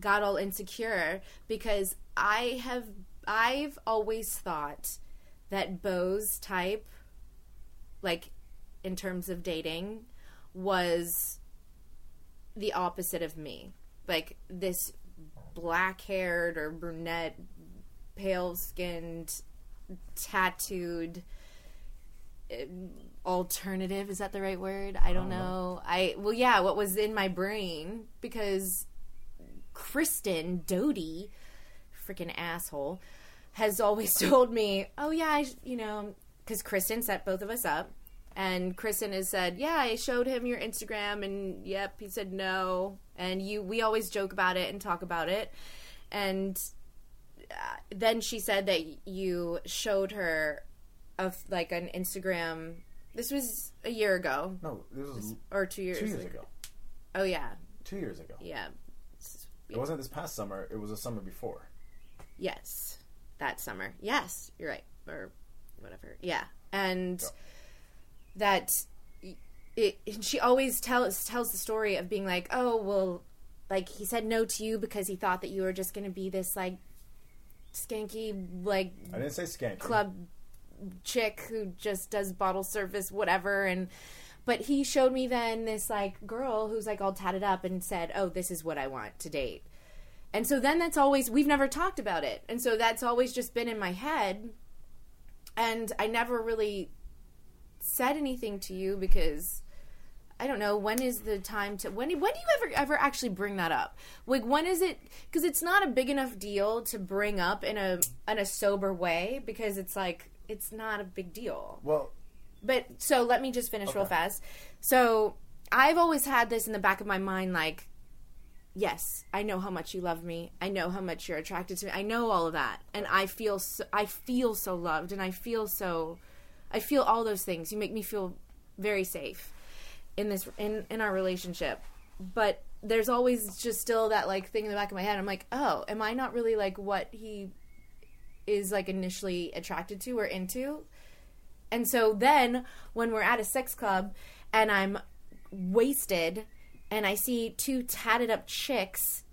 got all insecure because I have I've always thought that Beau's type like in terms of dating was the opposite of me. Like this black haired or brunette, pale skinned, tattooed um, alternative is that the right word? I don't know. i well yeah what was in my brain because kristen Doute freaking asshole has always *laughs* told me oh yeah I, you know because kristen set both of us up and kristen has said yeah i showed him your instagram and yep he said no and you we always joke about it and talk about it and uh, then she said that you showed her of like an instagram this was a year ago No, this was or two years, two years ago. oh yeah Two years ago. yeah It wasn't this past summer. It was a summer before. Yes, that summer. Yes, you're right, or whatever. Yeah, and that it, she always tells tells the story of being like, oh well, like he said no to you because he thought that you were just going to be this like skanky like I didn't say skanky. club chick who just does bottle service whatever and but he showed me then this like girl who's like all tatted up and said oh this is what i want to date. And so then that's always we've never talked about it. And so that's always just been in my head. And i never really said anything to you because I don't know when is the time to when when do you ever ever actually bring that up? Like when is it because it's not a big enough deal to bring up in a in a sober way because it's like it's not a big deal. Well, But so let me just finish real fast. So I've always had this in the back of my mind like yes, I know how much you love me. I know how much you're attracted to me. I know all of that. And I feel so, I feel so loved and I feel so I feel all those things. You make me feel very safe in this in in our relationship. But there's always just still that like thing in the back of my head. I'm like, "Oh, am I not really like what he is like initially attracted to or into?" And so then when we're at a sex club and I'm wasted and I see two tatted up chicks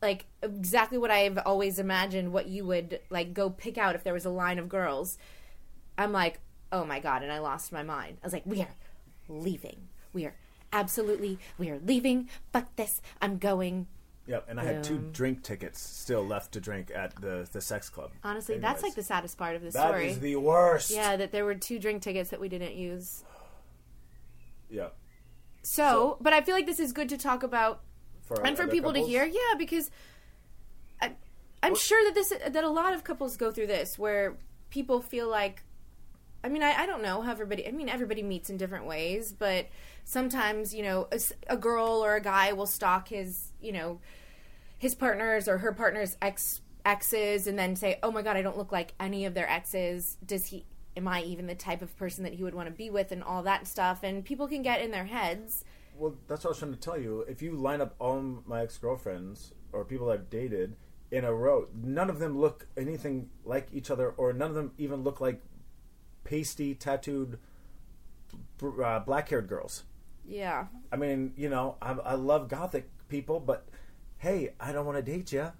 like exactly what I've always imagined what you would like go pick out if there was a line of girls. I'm like, "Oh my god." And I lost my mind. I was like, "We are leaving. We are absolutely we are leaving. Fuck this. I'm going." yep. And I had two drink tickets still left to drink at the the sex club. Honestly, that's like the saddest part of the That story. is the worst. yeah, that there were two drink tickets that we didn't use. Yeah. So, but I feel like this is good to talk about For and for other people to hear. Yeah, because I, I'm sure that this that a lot of couples go through this where people feel like. I mean, I, I don't know how everybody. I mean, everybody meets in different ways, but sometimes you know, a girl or a guy will stalk his you know his partners or her partner's ex exes, and then say, "Oh my god, I don't look like any of their exes. Does he? Am I even the type of person that he would want to be with?" And all that stuff, and people can get in their heads. Well, that's what I was trying to tell you. If you line up all my ex girlfriends or people I've dated in a row, none of them look anything like each other, or none of them even look like pasty, tattooed, uh, black haired girls. Yeah. I mean, you know, I, I love gothic people, but hey, I don't want to date you,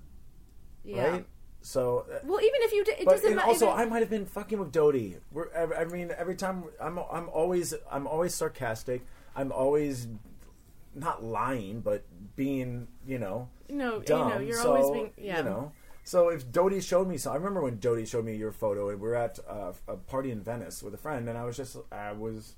Yeah. right? So, uh, Well, even if you, d- it but doesn't and matter. also, I might have been fucking with Doute. We're, I mean, every time I'm, I'm always, I'm always sarcastic. I'm always not lying, but being, you know, No, you know, you're so, always being- yeah. You know, so if Doute showed me, so I remember when Doute showed me your photo, and we were at uh, a party in Venice with a friend, and I was just, I was,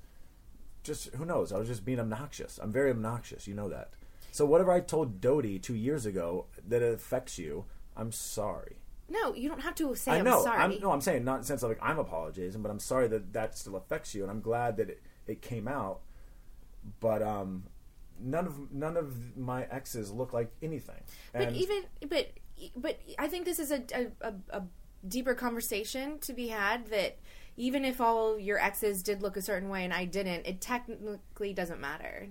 just who knows? I was just being obnoxious. I'm very obnoxious. You know that. So whatever I told Doute two years ago that it affects you, I'm sorry. no, you don't have to say I I'm know. sorry. I'm, no, I'm saying not in the sense of like I'm apologizing, but I'm sorry that that still affects you, and I'm glad that it, it came out. But um, none of none of my exes look like anything. but And even, but, but I think this is a, a, a, a deeper conversation to be had that even if all your exes did look a certain way and I didn't, it technically doesn't matter.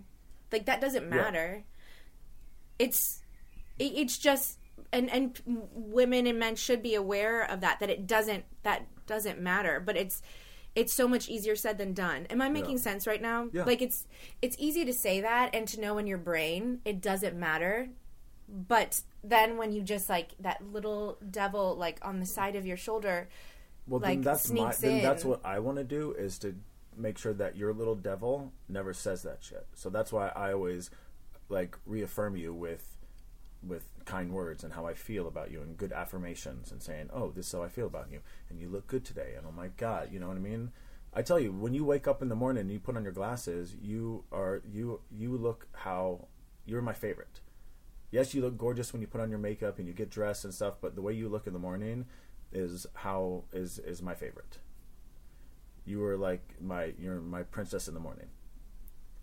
Like that doesn't matter. It's it, it's just and and women and men should be aware of that that it doesn't that doesn't matter, but it's it's so much easier said than done. Am I making sense right now? Yeah. Like it's it's easy to say that and to know in your brain it doesn't matter. But then when you just like that little devil like on the side of your shoulder, Well, then that's my. Then that's what I want to do is to make sure that your little devil never says that shit. So that's why I always like reaffirm you with with kind words and how I feel about you and good affirmations and saying, "Oh, this is how I feel about you," and you look good today, and oh my god, you know what I mean. I tell you, when you wake up in the morning and you put on your glasses, you are you you look how you're my favorite. Yes, you look gorgeous when you put on your makeup and you get dressed and stuff, but the way you look in the morning is how is is my favorite. You were like my you're my princess in the morning.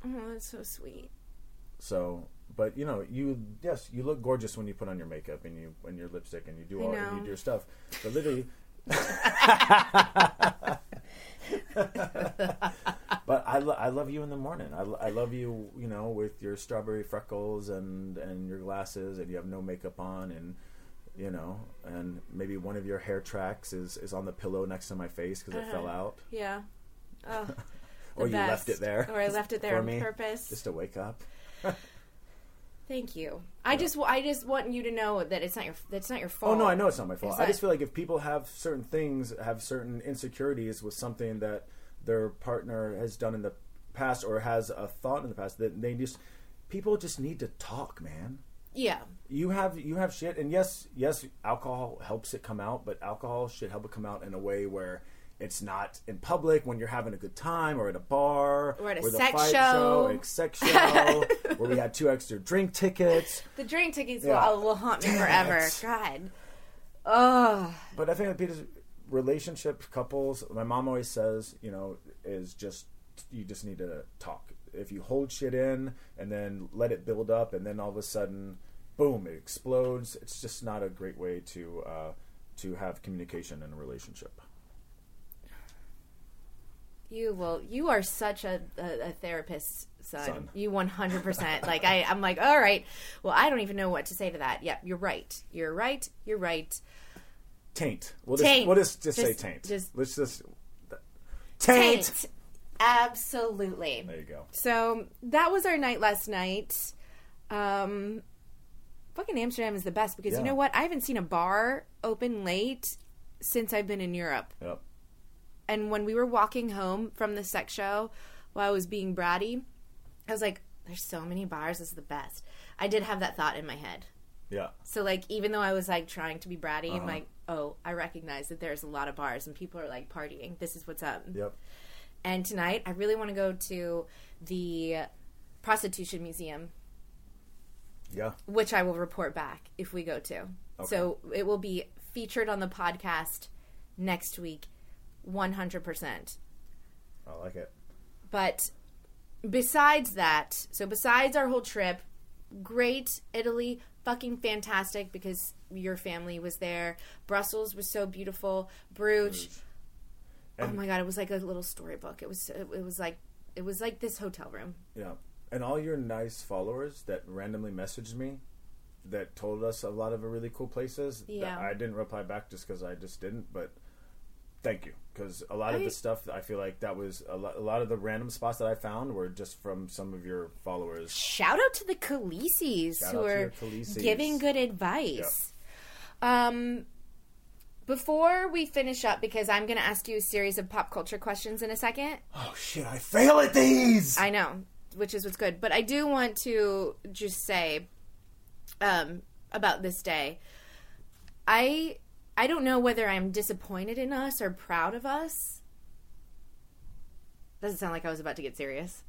oh, that's so sweet. So, but you know, you yes, you look gorgeous when you put on your makeup and you and your lipstick and you do I all and you do your stuff. But literally *laughs* *laughs* *laughs* But I, lo- I love you in the morning. I, lo- I love you, you know, with your strawberry freckles and and your glasses and you have no makeup on and you know, and maybe one of your hair tracks is is on the pillow next to my face because it fell uh-huh. out. Yeah. Oh, *laughs* or you left it there. Or I left it there on me, purpose. just to wake up. *laughs* Thank you. I just I just want you to know that it's not your that's not your fault. Oh no, I know it's not my fault. I just feel like if people have certain things, have certain insecurities with something that their partner has done in the past or has a thought in the past, that they just people just need to talk, man. Yeah. You have you have shit, and yes, yes, alcohol helps it come out, but alcohol should help it come out in a way where it's not in public when you're having a good time or at a bar Or at a sex show. a sex *laughs* show where we had two extra drink tickets. The drink tickets Yeah. will, will haunt me Damn forever. it. God. Oh. But I think that Peter's relationship couples, my mom always says, you know, is just you just need to talk. If you hold shit in and then let it build up, and then all of a sudden, boom, it explodes. It's just not a great way to uh, to have communication in a relationship. You will. You are such a, a, a therapist, son. Son. You one hundred percent. Like I, I'm like, all right. Well, I don't even know what to say to that. Yeah, you're right. You're right. You're right. Taint. We'll just Taint. we'll just, just, say taint. just- Let's just taint. Taint. Absolutely. There you go. So that was our night last night. Um, fucking Amsterdam is the best because Yeah. you know what? I haven't seen a bar open late since I've been in Europe. Yep. And when we were walking home from the sex show while I was being bratty, I was like, "There's so many bars. This is the best." I did have that thought in my head. Yeah. So like, even though I was like trying to be bratty, Uh-huh. I'm like, "Oh, I recognize that there's a lot of bars and people are like partying. This is what's up." Yep. And tonight, I really want to go to the prostitution museum, Yeah. which I will report back if we go to. So it will be featured on the podcast next week, 100%. I like it. But besides that, so besides our whole trip, great Italy, fucking fantastic because your family was there. Brussels was so beautiful. Bruges. oh my god, it was like a little storybook. It was it was like it was like this hotel room. Yeah. And all your nice followers that randomly messaged me that told us a lot of really cool places. Yeah. I didn't reply back just because I just didn't, but thank you. Because a lot of the stuff, I feel like that was a lot, a lot of the random spots that I found were just from some of your followers. Shout out to the Khaleesi's Shout who are Khaleesi's. giving good advice. Um, before we finish up, because I'm going to ask you a series of pop culture questions in a second. Oh shit, I fail at these! I know, which is what's good. But I do want to just say um, about this day. I I don't know whether I'm disappointed in us or proud of us. Doesn't sound like I was about to get serious.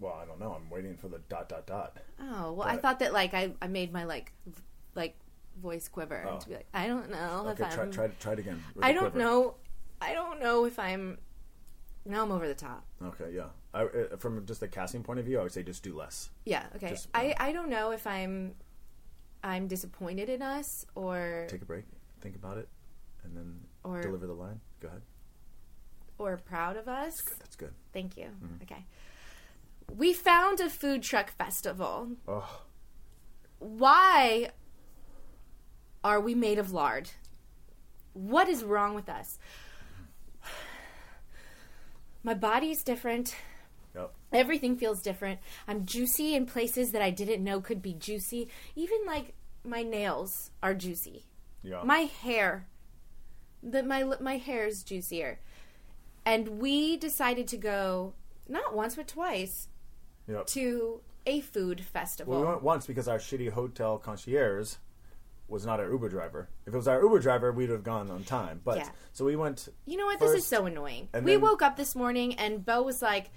well, I don't know. I'm waiting for the dot dot dot. Oh well, I thought that like I, I made my like v- like voice quiver Oh. to be like I don't know Okay, if try, I'm try, try it again. I don't quiver. know I don't know if I'm now I'm over the top. Okay, yeah. I, uh, from just a casting point of view, I would say just do less. Yeah, okay. Just, I I don't know if I'm I'm disappointed in us or Take a break, think about it, and then Or- deliver the line. Go ahead. or proud of us. That's good. Thank you. Mm-hmm. Okay. We found a food truck festival. Oh, Why are we made of lard? What is wrong with us? *sighs* My body's different. yep. Everything feels different. I'm juicy in places that I didn't know could be juicy. Even like my nails are juicy. Yeah. My hair, that my my hair is juicier. And we decided to go not once but twice Yep. to a food festival. Well, we went once because our shitty hotel concierge was not our Uber driver. If it was our Uber driver, we'd have gone on time. But Yeah. so we went. You know what? This is so annoying. and We then- woke up this morning and Beau was like,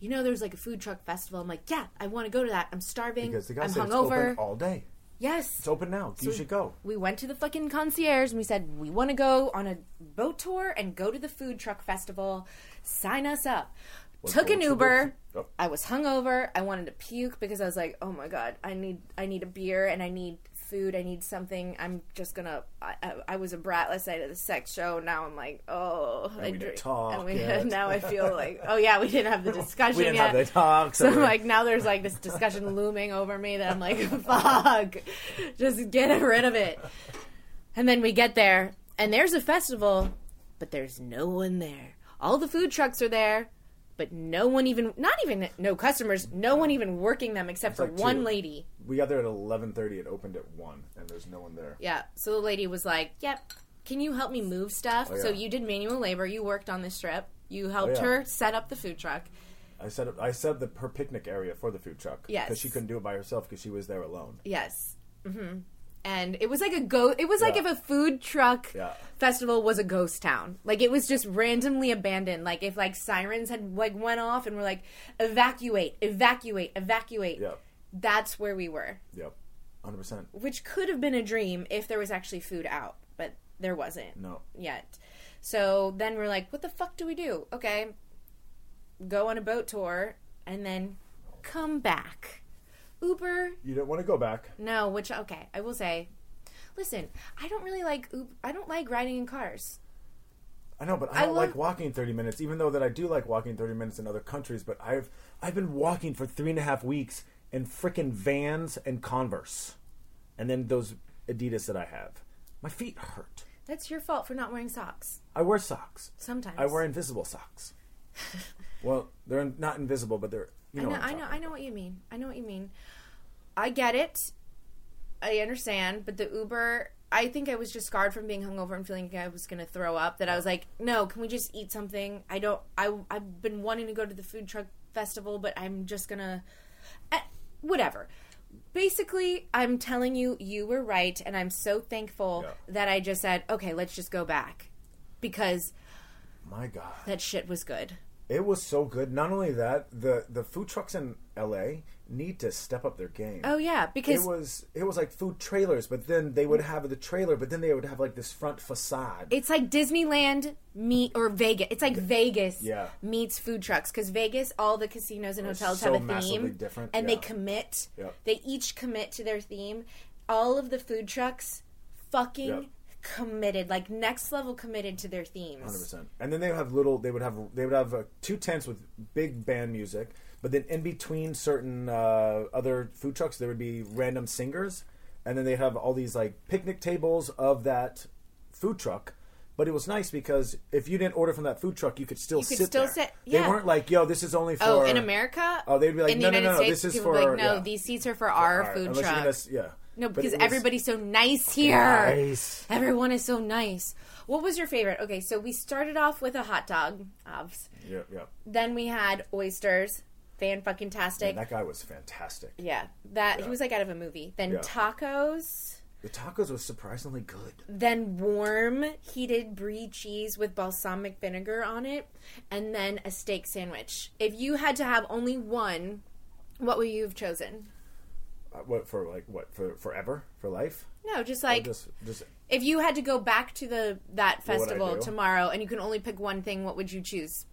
"You know, there's like a food truck festival." I'm like, "Yeah, I want to go to that. I'm starving. because the guy I'm hungover." open all day. Yes, It's open now. you should go. we went to the fucking concierge and we said we want to go on a boat tour and go to the food truck festival. Sign us up. Took an Uber. oh. I was hungover. I wanted to puke because I was like, "Oh my god, I need I need a beer and I need food. I need something. I'm just gonna. I, I, I was a brat last night at the sex show. Now I'm like, oh, I we didn't talk and we, *laughs* now I feel *laughs* like, oh yeah, we didn't have the discussion We didn't yet. have the talk. *laughs* So we're- like now there's like this discussion looming over me that I'm like, fuck, just get rid of it. And then we get there and there's a festival, but there's no one there. All the food trucks are there, but no one even, not even no customers, no one even working them except for like one two. lady. We got there at eleven thirty. It opened at one, and there's no one there. Yeah. So the lady was like, "Yep, can you help me move stuff?" Oh, So you did manual labor. You worked on this trip. You helped yeah. her set up the food truck. I set up. I set up the her picnic area for the food truck. Yes. because she couldn't do it by herself because she was there alone. Yes. hmm And it was like a go. It was like if a food truck Yeah. festival was a ghost town. Like it was just randomly abandoned. Like if like sirens had like went off and were like evacuate, evacuate, evacuate. Yep. That's where we were. Yep, hundred percent. Which could have been a dream if there was actually food out, but there wasn't No, yet. So then we're like, what the fuck do we do? Okay, go on a boat tour and then come back. Uber you don't want to go back. no, which okay, I will say. Listen, I don't really like Uber, I don't like riding in cars. I know, but I I don't love- like walking thirty minutes. Even though that I do like walking thirty minutes in other countries, but I've I've been walking for three and a half weeks in frickin' Vans and Converse, and then those Adidas that I have. My feet hurt. That's your fault for not wearing socks. I wear socks. Sometimes I wear invisible socks. *laughs* well, they're not invisible, but they're you I know. know, what I'm I know, talking I know what you mean. I know what you mean. I get it. I understand, but the Uber, I think I was just scarred from being hungover and feeling like I was going to throw up. That I was like, no, can we just eat something? I don't. I I've been wanting to go to the food truck festival, but I'm just gonna, eh, whatever. Basically, I'm telling you, you were right, and I'm so thankful Yeah. that I just said, okay, let's just go back, because. My God. that shit was good. It was so good. Not only that, the the food trucks in LA need to step up their game. Oh yeah, because it was it was like food trailers, but then they would have the trailer, but then they would have like this front facade. It's like Disneyland meet or Vegas. It's like Vegas Yeah. meets food trucks because Vegas, all the casinos and hotels so have a theme, different, and they commit. Yep. They each commit to their theme. All of the food trucks, fucking Yep. committed, like next level committed to their themes. Hundred percent. And then they would have little. They would have they would have uh, two tents with big band music, but then in between certain uh, other food trucks, there would be random singers, and then they have all these like picnic tables of that food truck. But it was nice because if you didn't order from that food truck, you could still You could sit still there. sit- They weren't like, "Yo, this is only for." Oh, in America? Oh, they'd be like, in the "No, no, United no, States, this is people would be for- like, no, yeah. these seats are for our Alright, food unless truck. gonna yeah. No, because everybody's so nice here. Nice. Everyone is so nice. What was your favorite? Okay, so we started off with a hot dog, obvs. Yeah, yeah. Then we had oysters, fan fucking tastic. That guy was fantastic. yeah, that Yeah. he was like out of a movie. Then Yeah. tacos. The tacos was surprisingly good. Then warm heated brie cheese with balsamic vinegar on it, and then a steak sandwich. If you had to have only one, what would you have chosen? Uh, what for? Like what for? Forever? For life? No, just like just, just if you had to go back to the that would I festival do? tomorrow and you can only pick one thing, what would you choose?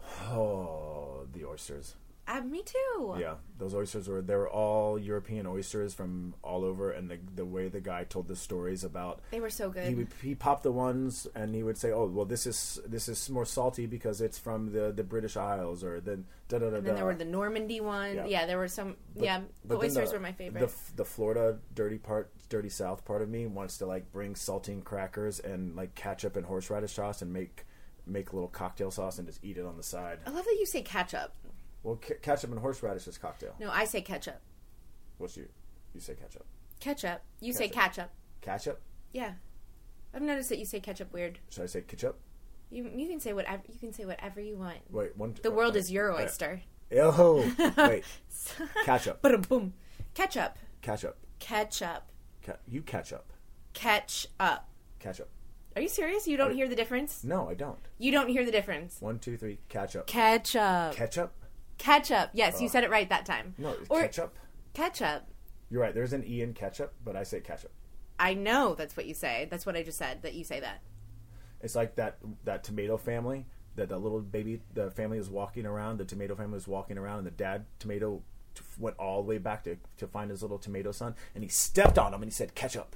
*sighs* oh, the oysters. Uh, me too. Yeah, those oysters were they were all European oysters from all over, and the the way the guy told the stories about They were so good. he would he popped the ones and he would say, "Oh, well, this is this is more salty because it's from the the British Isles," or then da da da and then there were the Normandy one. Yeah. Yeah, there were some. But- yeah, the oysters were my favorite. The, the Florida dirty part, dirty South part of me wants to like bring saltine crackers and like ketchup and horseradish sauce and make make a little cocktail sauce and just eat it on the side. I love that you say ketchup. Well, ke- ketchup and horseradish is cocktail. No, I say ketchup. What's you? You say ketchup. Ketchup. You say Ketchup. ketchup. Yeah. I've noticed that you say ketchup weird. Should I say ketchup? You you can say whatever you can say whatever you want. Wait, one. The oh, world wait, is your oyster. Oh, *laughs* wait. ketchup. But boom. Ketchup. Ketchup. Ketchup. Ca- you ketchup. Catch up. Ketchup. Are you serious? You don't hear the difference? No, I don't. You don't hear the difference. One, two, three. Ketchup. Ketchup. ketchup? Ketchup. Yes, you uh, said it right that time. No, it's Or- ketchup. Ketchup. You're right. There's an e in ketchup, but I say ketchup. I know that's what you say. That's what I just said. That you say that. It's like that that tomato family that the little baby the family is walking around. The tomato family is walking around, and the dad tomato t- went all the way back to to find his little tomato son, and he stepped on him and he said ketchup.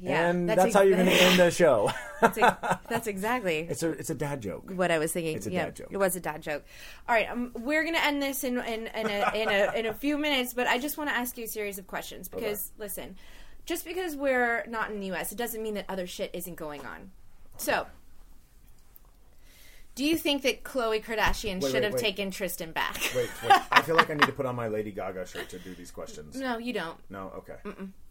Yeah, and that's, how you're going to end the show. *laughs* That's, ex- *laughs* that's exactly it's a it's a dad joke. what I was thinking. It's a yeah, dad joke. It was a dad joke. All right, um, we're gonna end this in in in a, in a in a few minutes, but I just want to ask you a series of questions because listen, just because we're not in the U.S., it doesn't mean that other shit isn't going on. So. Do you think that Khloe Kardashian Wait, should wait, have wait. taken Tristan back? Wait, wait. I feel like I need to put on my Lady Gaga shirt to do these questions. *laughs* No, you don't. No, okay.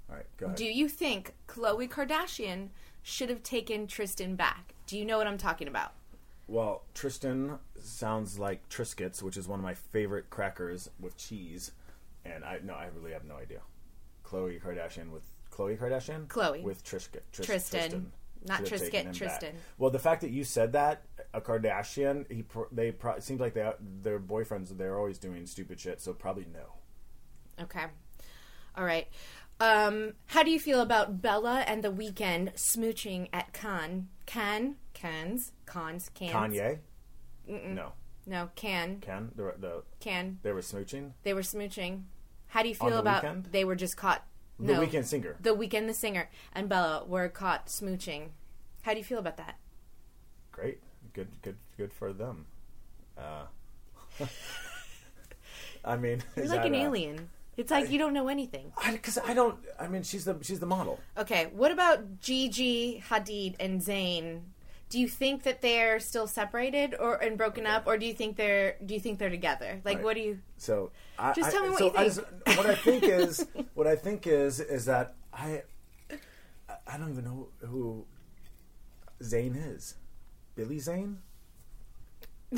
All right, go ahead. Do you think Khloe Kardashian should have taken Tristan back? Do you know what I'm talking about? Well, Tristan sounds like Triscuits, which is one of my favorite crackers with cheese, and I no, I really have no idea. Khloe Kardashian with Khloe Kardashian, Khloe. with Triscuit, Tris, Tristan. Not Should Triscuit, him back. Tristan. Well, the fact that you said that a Kardashian, he pro- they pro- it seems like they their boyfriends they're always doing stupid shit, so probably no. Okay. All right. Um, how do you feel about Bella and the Weeknd smooching at Cannes? Can Cannes? Cons? Cans? Kanye, no, No, Can. Ken, the, the Can. they were smooching. They were smooching. How do you feel The about Weeknd? they were just caught? The no, Weeknd singer, The Weeknd, the singer, and Bella were caught smooching. How do you feel about that? great, good, good, good for them. Uh, *laughs* I mean, You're like an uh, alien. It's like you don't know anything. because I, don't. I mean, she's the she's the model. Okay, what about Gigi Hadid and Zayn? Do you think that they're still separated or and broken up, or do you think they're do you think they're together? Like, Right. what do you? So I, Just I- tell me what so you I think. just- what I think *laughs* is what I think is is that I I- I don't even know who Zayn is. Billy Zane? *laughs*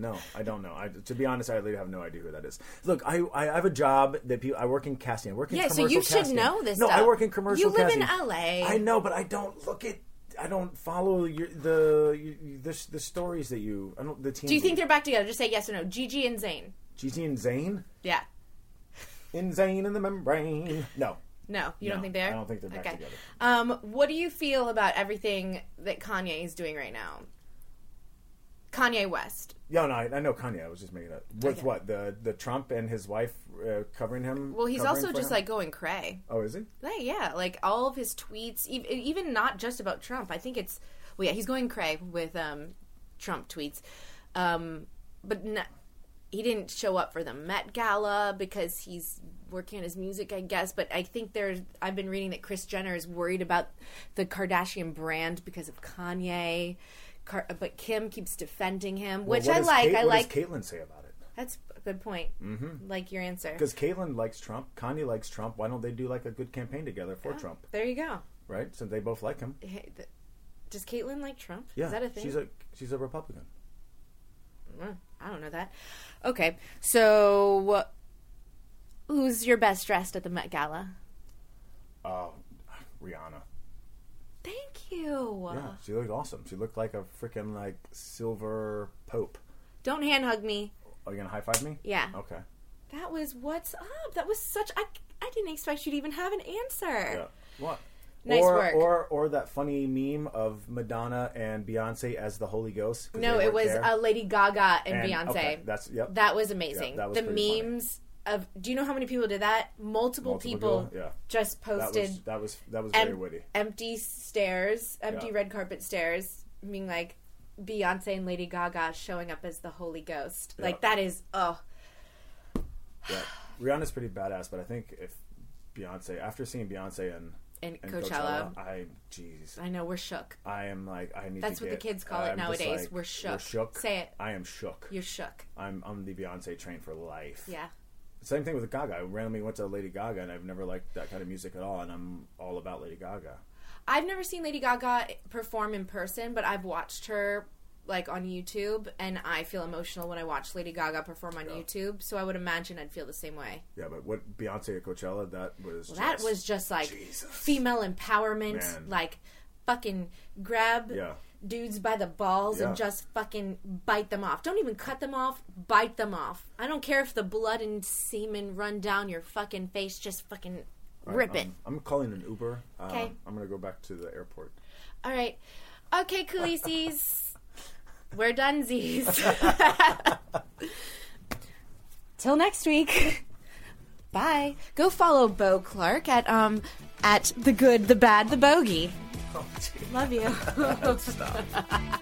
No, I don't know. I, to be honest, I really have no idea who that is. Look, I I have a job that people. I work in casting. I work in Yeah, so you should casting. know this No, I work in commercial. You live in. LA. I know, but I don't look at. I don't follow your, the you- the the stories that you. I don't the team. Do you think they're back together? Just say yes or no. Gigi and Zayn. Gigi and Zayn? Yeah. In Zayn in the membrane? No. No, you No, don't think they are. I don't think they're back together. Um, what do you feel about everything that Kanye is doing right now? Kanye West. Yeah, no, I, I know Kanye. I was just making that. With Okay. what the the Trump and his wife uh, covering him. Well, he's also just him? like going cray. Oh, is he? Like, yeah, like all of his tweets, ev- even not just about Trump. I think it's well, yeah, he's going cray with um, Trump tweets, um, but he didn't show up for the Met Gala because he's working on his music, I guess. But I think there's I've been reading that Kris Jenner is worried about the Kardashian brand because of Kanye. Car- but Kim keeps defending him, which what I like. Kate- I what like. does Caitlyn say about it? That's a good point. Mm-hmm. Like your answer. Because Caitlyn likes Trump. Kanye likes Trump. Why don't they do like a good campaign together for Trump? There you go. Right? Since they both like him. Hey, th- Does Caitlyn like Trump? Yeah, Is that a thing? she's a she's a Republican. Mm, I don't know that. Okay, so who's your best dressed at the Met Gala? Oh, Rihanna. You. Yeah, she looked awesome. She looked like a freaking like silver pope. Don't hand hug me. Are you gonna high five me? Yeah. Okay. That was what's up. That was such. I I didn't expect you to even have an answer. Yeah. What? Nice or, work. Or or that funny meme of Madonna and Beyonce as the Holy Ghost. no, it was uh, Lady Gaga and, And- Beyonce. okay, that's- yep. That was amazing. Yeah, that was the memes. funny. Of. Do you know how many people did that? Multiple, Multiple people, people, yeah. just that posted was that was that was em- very witty. empty stairs, empty Yeah. red carpet stairs, being like Beyonce and Lady Gaga showing up as the Holy Ghost. Like that is oh Yeah. Rihanna's pretty badass, but I think if Beyonce, after seeing Beyonce and And and Coachella. I jeez, I know we're shook. I am like I need. That's what the kids call it I'm nowadays. like, We're shook. We're shook. Say it. I am shook. You're shook. I'm on the Beyonce train for life. Yeah. Same thing with Gaga. I randomly went to Lady Gaga, and I've never liked that kind of music at all, and I'm all about Lady Gaga. I've never seen Lady Gaga perform in person, but I've watched her like on YouTube, and I feel emotional when I watch Lady Gaga perform on YouTube. So I would imagine I'd feel the same way. Yeah, but what Beyonce at Coachella, that was Well, that just- was just like Jesus. female empowerment, Man. like fucking grab Yeah. Dudes by the balls Yeah. and just fucking bite them off. Don't even cut them off, bite them off. I don't care if the blood and semen run down your fucking face, just fucking rip it. Um, I'm calling an Uber. Um, Okay. I'm gonna go back to the airport. All right. Okay, Khaleesi's. *laughs* We're donezies. *laughs* Till next week. *laughs* Bye. Go follow Beau Clark at um at the good, the bad, the bogey. Love you. *laughs* Stop.